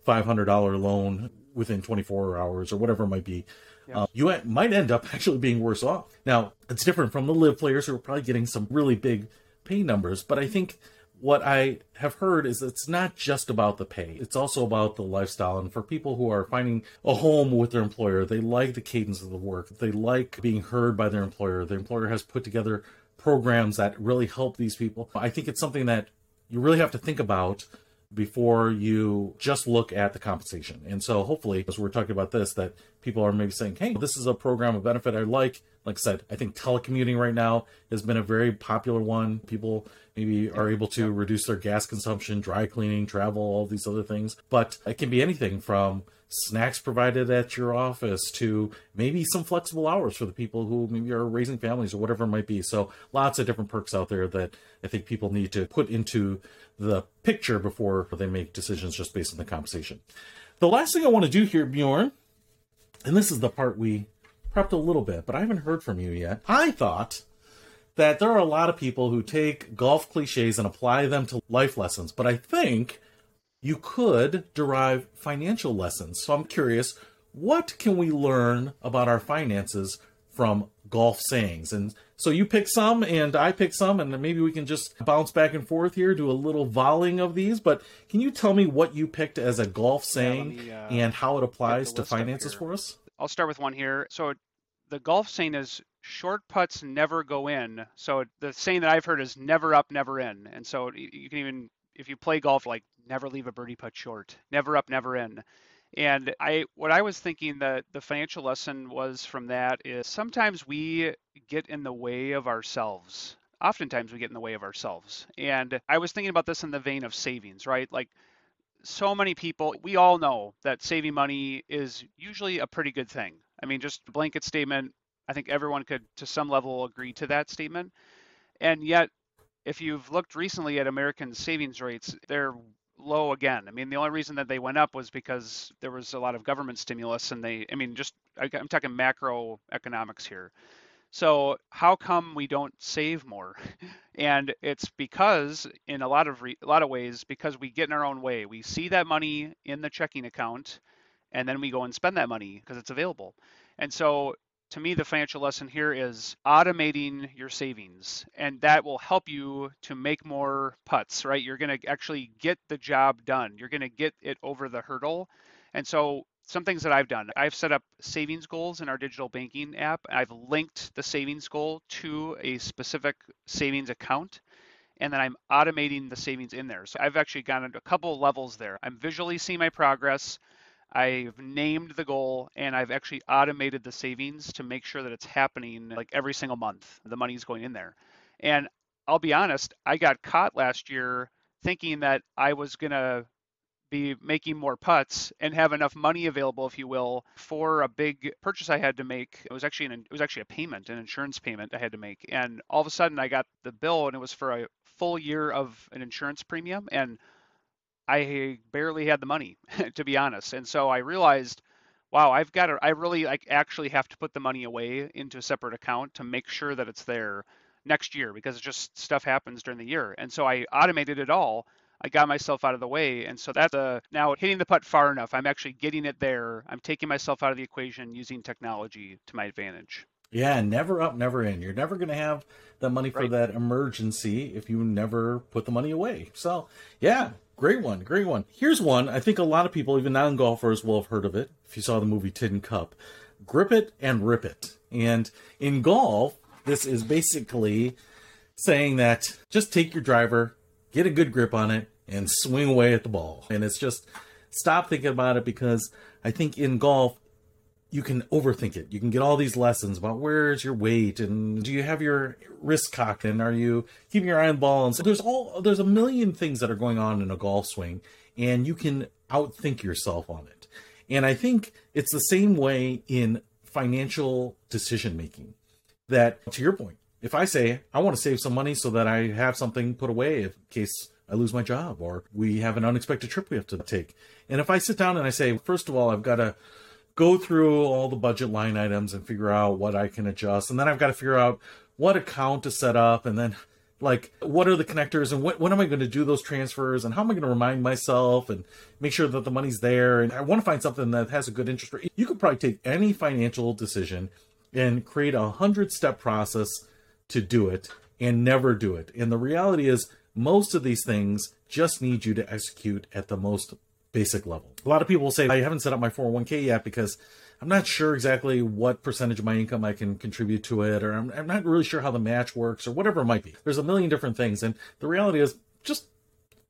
$500 loan within 24 hours or whatever it might be. Yeah. uh, you might end up *laughs* actually being worse off. Now it's different from the LIV players who are probably getting some really big pay numbers but i think what I have heard is it's not just about the pay. It's also about the lifestyle. And for people who are finding a home with their employer, they like the cadence of the work. They like being heard by their employer. The employer has put together programs that really help these people. I think it's something that you really have to think about before you just look at the compensation. And so hopefully, as we're talking about this, that people are maybe saying, hey, this is a program, a benefit I like. Like I said, I think telecommuting right now has been a very popular one. People maybe are able to reduce their gas consumption, dry cleaning, travel, all these other things. But it can be anything from snacks provided at your office to maybe some flexible hours for the people who maybe are raising families or whatever it might be. So lots of different perks out there that I think people need to put into the picture before they make decisions just based on the compensation. The last thing I want to do here, Bjorn, and this is the part we prepped a little bit, but I haven't heard from you yet. I thought that there are a lot of people who take golf cliches and apply them to life lessons, but I think you could derive financial lessons. So I'm curious, what can we learn about our finances from golf sayings? And so you pick some and I pick some, and maybe we can just bounce back and forth here, do a little volleying of these. But can you tell me what you picked as a golf saying yeah, me, uh, and how it applies to finances for us? I'll start with one here. So the golf saying is short putts never go in. So the saying that I've heard is never up, never in. And so you can even if you play golf, like never leave a birdie putt short, never up, never in. And I what I was thinking that the financial lesson was from that is sometimes we get in the way of ourselves. Oftentimes we get in the way of ourselves. And I was thinking about this in the vein of savings, right? Like so many people, we all know that saving money is usually a pretty good thing. I mean, just blanket statement, I think everyone could, to some level, agree to that statement. And yet, if you've looked recently at American savings rates, they're low again. I mean, the only reason that they went up was because there was a lot of government stimulus, and they, I mean, just I'm talking macroeconomics here. So how come we don't save more? *laughs* And it's because, in a lot of re- a lot of ways, because we get in our own way. We see that money in the checking account, and then we go and spend that money because it's available. And so to me, the financial lesson here is automating your savings, and that will help you to make more putts, right? You're going to actually get the job done. You're going to get it over the hurdle. And so some things that I've done. I've set up savings goals in our digital banking app. I've linked the savings goal to a specific savings account and then I'm automating the savings in there. So I've actually gone into a couple levels there. I'm visually seeing my progress. I've named the goal and I've actually automated the savings to make sure that it's happening like every single month. The money's going in there. And I'll be honest, I got caught last year thinking that I was going to be making more putts and have enough money available, if you will, for a big purchase I had to make. It was actually an, it was actually a payment, an insurance payment I had to make, and all of a sudden I got the bill, and it was for a full year of an insurance premium, and I barely had the money, *laughs* to be honest. And so I realized, wow, I've got to, I really like actually have to put the money away into a separate account to make sure that it's there next year because just stuff happens during the year. And so I automated it all I got myself out of the way. And so that's uh, now hitting the putt far enough. I'm actually getting it there. I'm taking myself out of the equation using technology to my advantage. Yeah, never up, never in. You're never going to have the money for right. that emergency if you never put the money away. So, yeah, great one, great one. Here's one I think a lot of people, even non golfers, will have heard of it. If you saw the movie Tin Cup, grip it and rip it. And in golf, this is basically saying that just take your driver, get a good grip on it, and swing away at the ball. And it's just stop thinking about it because I think in golf, you can overthink it. You can get all these lessons about where's your weight and do you have your wrist cocked and are you keeping your eye on the ball? And so there's all there's a million things that are going on in a golf swing, and you can outthink yourself on it. And I think it's the same way in financial decision making. That to your point, if I say I want to save some money so that I have something put away in case I lose my job or we have an unexpected trip we have to take. And if I sit down and I say, first of all, I've got to go through all the budget line items and figure out what I can adjust. And then I've got to figure out what account to set up and then like what are the connectors and what, when am I going to do those transfers and how am I going to remind myself and make sure that the money's there. And I want to find something that has a good interest rate. You could probably take any financial decision and create a hundred step process to do it and never do it. And the reality is most of these things just need you to execute at the most basic level. A lot of people will say, I haven't set up my 401k yet because I'm not sure exactly what percentage of my income I can contribute to it, or I'm, I'm not really sure how the match works, or whatever it might be. There's a million different things. And the reality is, just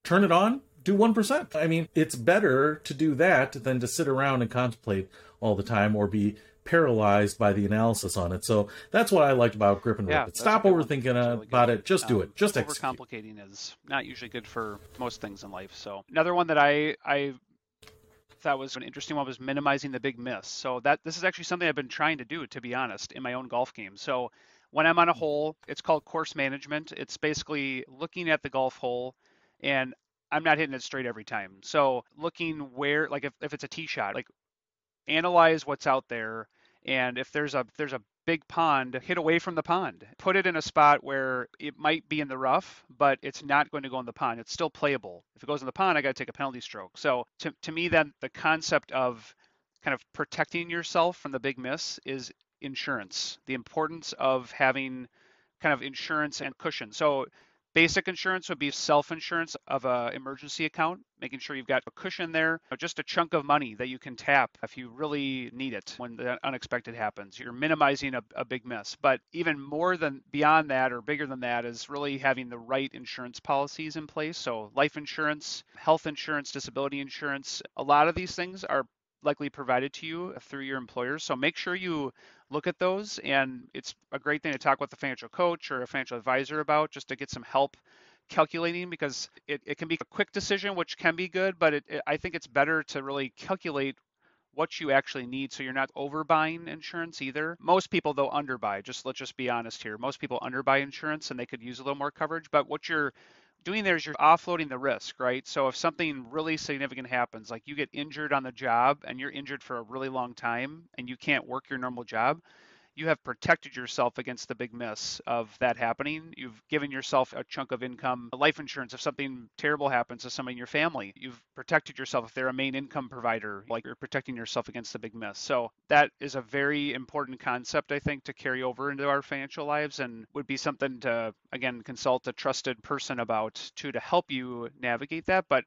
turn it on, do 1%. I mean, it's better to do that than to sit around and contemplate all the time or be paralyzed by the analysis on it. So that's what I liked about grip and yeah, rip. Stop overthinking really about it. Just um, do it. Just overcomplicating execute. is not usually good for most things in life. So another one that I I thought was an interesting one was minimizing the big miss. So that this is actually something I've been trying to do, to be honest, in my own golf game. So when I'm on a hole, it's called course management. It's basically looking at the golf hole and I'm not hitting it straight every time. So looking where, like if, if it's a tee shot, like analyze what's out there and if there's a there's a big pond hit away from the pond. Put it in a spot where it might be in the rough but it's not going to go in the pond. It's still playable. If it goes in the pond i got to take a penalty stroke. So to, to me then the concept of kind of protecting yourself from the big miss is insurance the importance of having kind of insurance and cushion. So Basic insurance would be self-insurance of a emergency account, making sure you've got a cushion there, uh, just a chunk of money that you can tap if you really need it when the unexpected happens. You're minimizing a, a big miss. But even more than beyond that or bigger than that is really having the right insurance policies in place. So life insurance, health insurance, disability insurance, a lot of these things are likely provided to you through your employers. So make sure you look at those. And it's a great thing to talk with a financial coach or a financial advisor about just to get some help calculating because it, it can be a quick decision, which can be good, but it, it, I think it's better to really calculate what you actually need so you're not overbuying insurance either. Most people though underbuy. Just let's just be honest here. Most people underbuy insurance and they could use a little more coverage, but what you're doing there is you're offloading the risk, right? So if something really significant happens, like you get injured on the job and you're injured for a really long time and you can't work your normal job, you have protected yourself against the big miss of that happening. You've given yourself a chunk of income, life insurance if something terrible happens to somebody in your family. You've protected yourself if they're a main income provider, like you're protecting yourself against the big miss. So that is a very important concept, I think, to carry over into our financial lives and would be something to, again, consult a trusted person about too to help you navigate that. But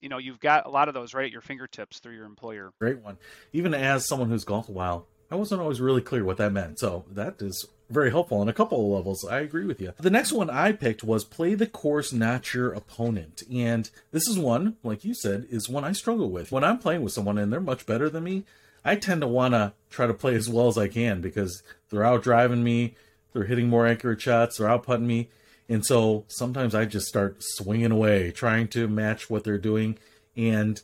you know you've got a lot of those right at your fingertips through your employer. Great one. Even as someone who's golfed a while, I wasn't always really clear what that meant. So that is very helpful on a couple of levels. I agree with you. The next one I picked was play the course, not your opponent. And this is one, like you said, is one I struggle with. When I'm playing with someone and they're much better than me, I tend to want to try to play as well as I can because they're out driving me, they're hitting more accurate shots, they're out putting me. And so sometimes I just start swinging away, trying to match what they're doing. And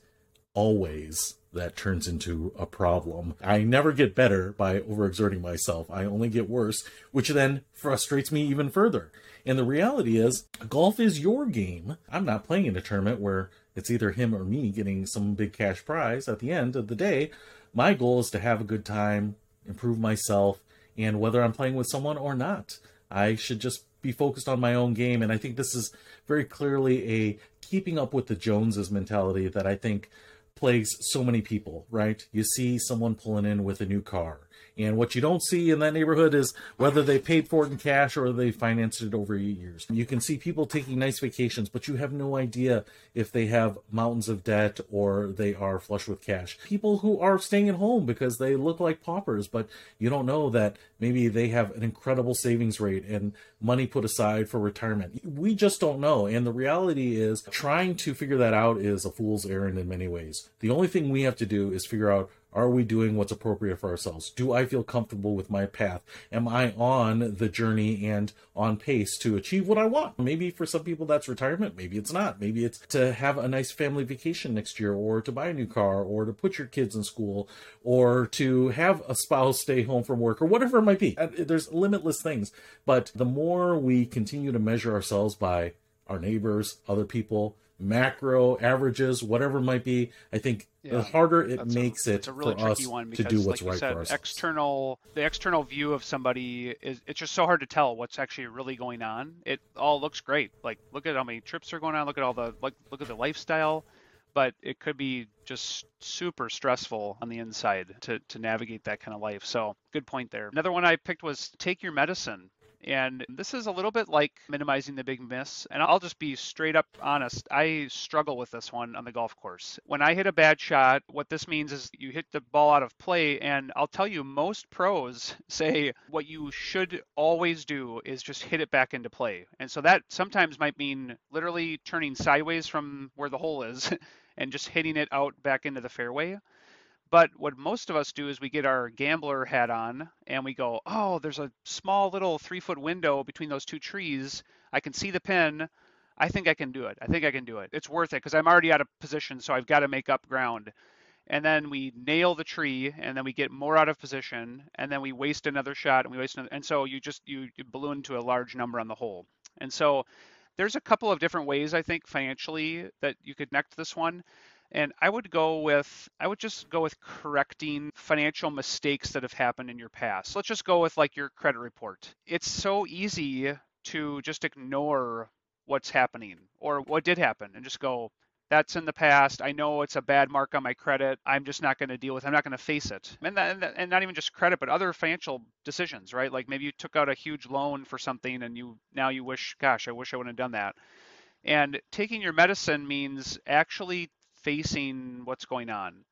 always that turns into a problem. I never get better by overexerting myself. I only get worse, which then frustrates me even further. And the reality is, golf is your game. I'm not playing in a tournament where it's either him or me getting some big cash prize at the end of the day. My goal is to have a good time, improve myself, and whether I'm playing with someone or not, I should just be focused on my own game. And I think this is very clearly a keeping up with the Joneses mentality that I think plagues so many people, right? You see someone pulling in with a new car. And what you don't see in that neighborhood is whether they paid for it in cash or they financed it over years. You can see people taking nice vacations, but you have no idea if they have mountains of debt or they are flush with cash. People who are staying at home because they look like paupers, but you don't know that maybe they have an incredible savings rate and money put aside for retirement. We just don't know. And the reality is trying to figure that out is a fool's errand in many ways. The only thing we have to do is figure out are we doing what's appropriate for ourselves? Do I feel comfortable with my path? Am I on the journey and on pace to achieve what I want? Maybe for some people that's retirement. Maybe it's not. Maybe it's to have a nice family vacation next year or to buy a new car or to put your kids in school or to have a spouse stay home from work or whatever it might be. Uh, there's limitless things. But the more we continue to measure ourselves by our neighbors, other people, macro averages, whatever it might be, I think yeah, the harder it makes a, it a really for us because, to do what's like right said, for us. External, the external view of somebody is it's just so hard to tell what's actually really going on. It all looks great. Like look at how many trips are going on. Look at all the like look at the lifestyle, but it could be just super stressful on the inside to to navigate that kind of life. So good point there. Another one I picked was take your medicine. And this is a little bit like minimizing the big miss. And I'll just be straight up honest. I struggle with this one on the golf course. When I hit a bad shot, what this means is you hit the ball out of play. And I'll tell you, most pros *laughs* say what you should always do is just hit it back into play. And so that sometimes might mean literally turning sideways from where the hole is *laughs* and just hitting it out back into the fairway. But what most of us do is we get our gambler hat on and we go, oh, there's a small little three foot window between those two trees. I can see the pin. I think I can do it. I think I can do it. It's worth it because I'm already out of position, so I've got to make up ground. And then we nail the tree, and then we get more out of position, and then we waste another shot, and we waste another, and so you just you, you balloon to a large number on the hole. And so there's a couple of different ways I think financially that you could connect this one. And I would go with, I would just go with correcting financial mistakes that have happened in your past. Let's just go with like your credit report. It's so easy to just ignore what's happening or what did happen and just go, that's in the past. I know it's a bad mark on my credit. I'm just not going to deal with. It. I'm not going to face it. And, that, and not even just credit, but other financial decisions, right? Like maybe you took out a huge loan for something, and you now you wish, gosh, I wish I wouldn't have done that. And taking your medicine means actually facing what's going on.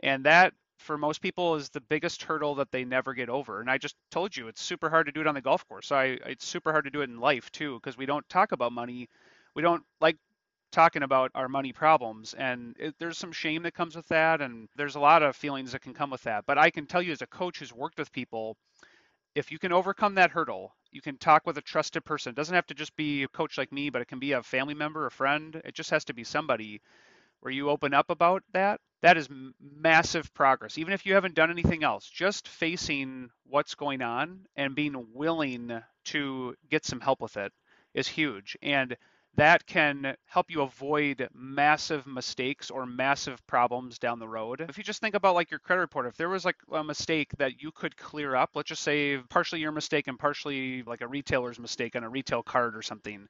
And that for most people is the biggest hurdle that they never get over. And I just told you it's super hard to do it on the golf course. So I it's super hard to do it in life too because we don't talk about money. We don't like talking about our money problems and it, there's some shame that comes with that and there's a lot of feelings that can come with that. But I can tell you as a coach who's worked with people if you can overcome that hurdle, you can talk with a trusted person. It doesn't have to just be a coach like me, but it can be a family member, a friend. It just has to be somebody where you open up about that, that is massive progress. Even if you haven't done anything else, just facing what's going on and being willing to get some help with it is huge. And that can help you avoid massive mistakes or massive problems down the road. If you just think about like your credit report, if there was like a mistake that you could clear up, let's just say partially your mistake and partially like a retailer's mistake on a retail card or something,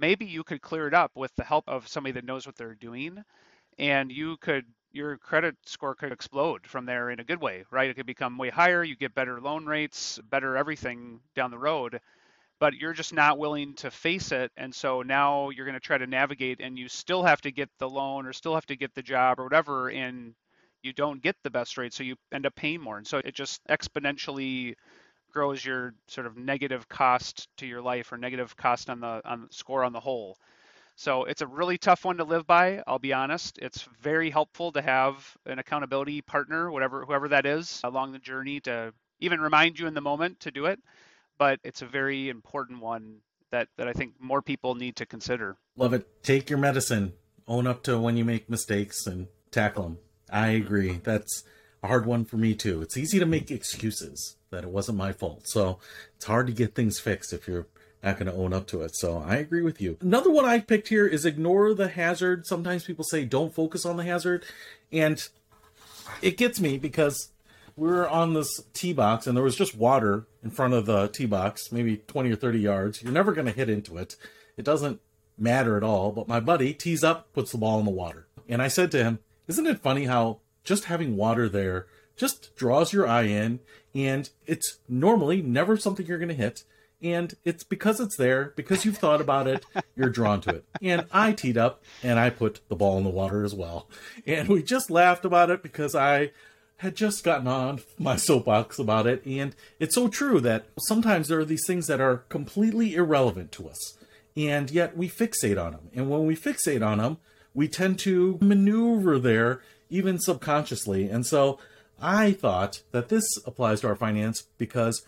maybe you could clear it up with the help of somebody that knows what they're doing and you could your credit score could explode from there in a good way right it could become way higher you get better loan rates better everything down the road but you're just not willing to face it. And so now you're going to try to navigate and you still have to get the loan or still have to get the job or whatever. And you don't get the best rate. So you end up paying more. And so it just exponentially grows your sort of negative cost to your life or negative cost on the on score on the whole. So it's a really tough one to live by. I'll be honest. It's very helpful to have an accountability partner, whatever whoever that is, along the journey to even remind you in the moment to do it but it's a very important one that, that I think more people need to consider. Love it. Take your medicine. Own up to when you make mistakes and tackle them. I agree. That's a hard one for me too. It's easy to make excuses that it wasn't my fault. So it's hard to get things fixed if you're not going to own up to it. So I agree with you. Another one I picked here is ignore the hazard. Sometimes people say don't focus on the hazard. And it gets me because we were on this tee box and there was just water in front of the tee box, maybe 20 or 30 yards. You're never going to hit into it. It doesn't matter at all. But my buddy tees up, puts the ball in the water. And I said to him, Isn't it funny how just having water there just draws your eye in? And it's normally never something you're going to hit. And it's because it's there, because you've thought about it, you're drawn to it. And I teed up and I put the ball in the water as well. And we just laughed about it because I had just gotten on my soapbox about it, and it's so true that sometimes there are these things that are completely irrelevant to us, and yet we fixate on them. And when we fixate on them, we tend to maneuver there even subconsciously. And so I thought that this applies to our finance because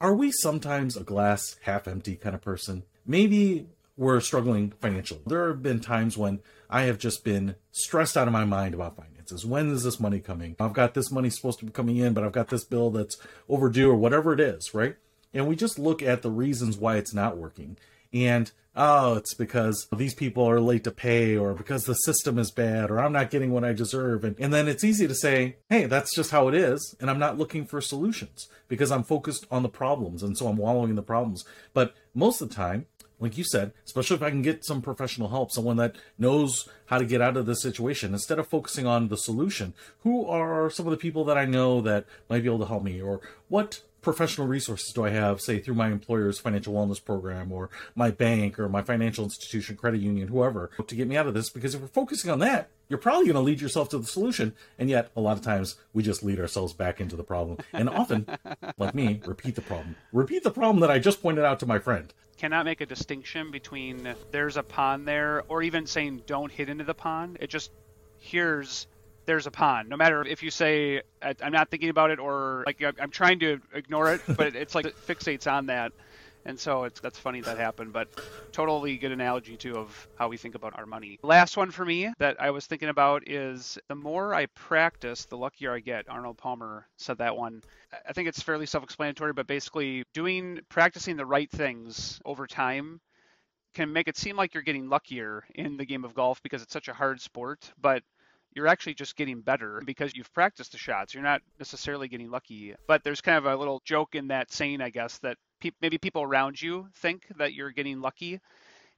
are we sometimes a glass half empty kind of person? Maybe we're struggling financially. There have been times when I have just been stressed out of my mind about finances. When is this money coming? I've got this money supposed to be coming in, but I've got this bill that's overdue or whatever it is, right? And we just look at the reasons why it's not working. And oh, it's because these people are late to pay or because the system is bad or I'm not getting what I deserve. And, and then it's easy to say, hey, that's just how it is. And I'm not looking for solutions because I'm focused on the problems. And so I'm wallowing in the problems. But most of the time, like you said, especially if I can get some professional help, someone that knows how to get out of this situation, instead of focusing on the solution, who are some of the people that I know that might be able to help me, or what professional resources do I have, say through my employer's financial wellness program, or my bank, or my financial institution, credit union, whoever, to get me out of this? Because if we're focusing on that, you're probably going to lead yourself to the solution. And yet, a lot of times, we just lead ourselves back into the problem. And often, *laughs* like me, repeat the problem. Repeat the problem that I just pointed out to my friend cannot make a distinction between there's a pond there or even saying don't hit into the pond. It just here's there's a pond. No matter if you say I'm not thinking about it or like I'm trying to ignore it, but it's like *laughs* it fixates on that. And so it's that's funny that happened but totally good analogy too of how we think about our money. Last one for me that i was thinking about is the more i practice the luckier i get. Arnold palmer said that one. I think it's fairly self-explanatory but basically doing practicing the right things over time can make it seem like you're getting luckier in the game of golf because it's such a hard sport but you're actually just getting better because you've practiced the shots. You're not necessarily getting lucky. But there's kind of a little joke in that saying, I guess, that pe- maybe people around you think that you're getting lucky.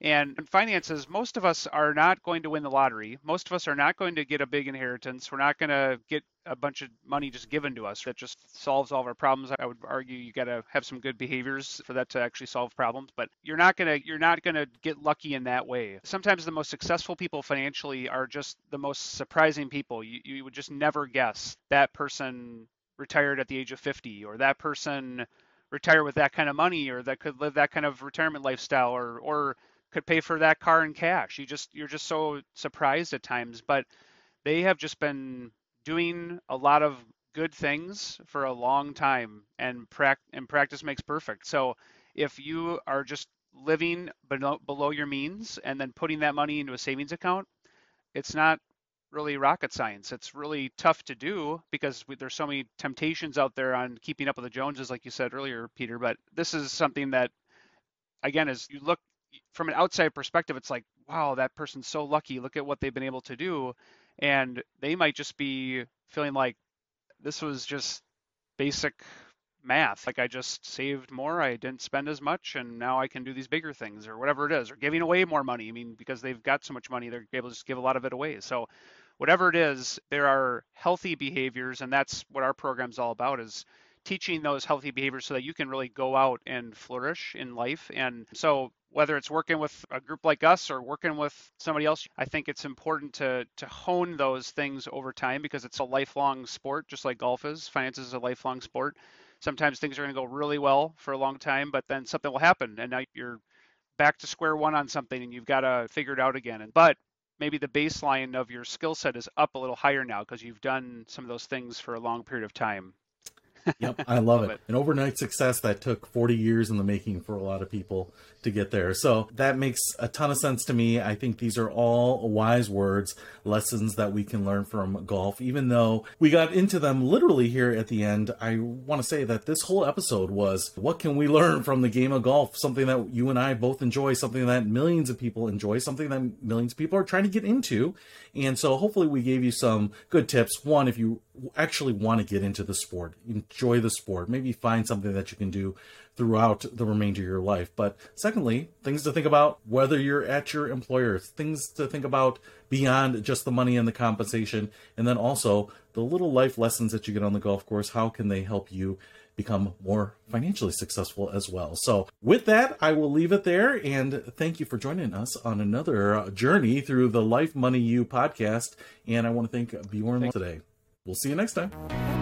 And in finances, most of us are not going to win the lottery. Most of us are not going to get a big inheritance. We're not going to get a bunch of money just given to us that just solves all of our problems. I would argue you got to have some good behaviors for that to actually solve problems, but you're not going to you're not going to get lucky in that way. Sometimes the most successful people financially are just the most surprising people. You you would just never guess that person retired at the age of 50 or that person retire with that kind of money or that could live that kind of retirement lifestyle or or could pay for that car in cash. You just you're just so surprised at times, but they have just been doing a lot of good things for a long time and, pra- and practice makes perfect. So if you are just living below, below your means and then putting that money into a savings account, it's not really rocket science. It's really tough to do because we, there's so many temptations out there on keeping up with the Joneses, like you said earlier, Peter. But this is something that, again, as you look from an outside perspective, it's like, wow, that person's so lucky. Look at what they've been able to do. And they might just be feeling like this was just basic math. Like I just saved more, I didn't spend as much, and now I can do these bigger things or whatever it is, or giving away more money. I mean, because they've got so much money, they're able to just give a lot of it away. So whatever it is, there are healthy behaviors, and that's what our program's all about is teaching those healthy behaviors so that you can really go out and flourish in life. And so whether it's working with a group like us or working with somebody else, I think it's important to to hone those things over time because it's a lifelong sport, just like golf is. Finance is a lifelong sport. Sometimes things are going to go really well for a long time, but then something will happen, and now you're back to square one on something, and you've got to figure it out again. And but maybe the baseline of your skill set is up a little higher now because you've done some of those things for a long period of time yep, *laughs* I love, love it. it. An overnight success that took 40 years in the making for a lot of people to get there. So that makes a ton of sense to me. I think these are all wise words, lessons that we can learn from golf. Even though we got into them literally here at the end, I want to say that this whole episode was what can we learn from the game of golf? Something that you and I both enjoy, something that millions of people enjoy, something that millions of people are trying to get into. And so hopefully we gave you some good tips. One, if you actually want to get into the sport, enjoy the sport, maybe find something that you can do throughout the remainder of your life. But secondly, things to think about whether you're at your employer, things to think about beyond just the money and the compensation, and then also the little life lessons that you get on the golf course. How can they help you become more financially successful as well? So, with that, I will leave it there and thank you for joining us on another uh, journey through the Life Money You podcast. And I want to thank Bjorn today. We'll see you next time.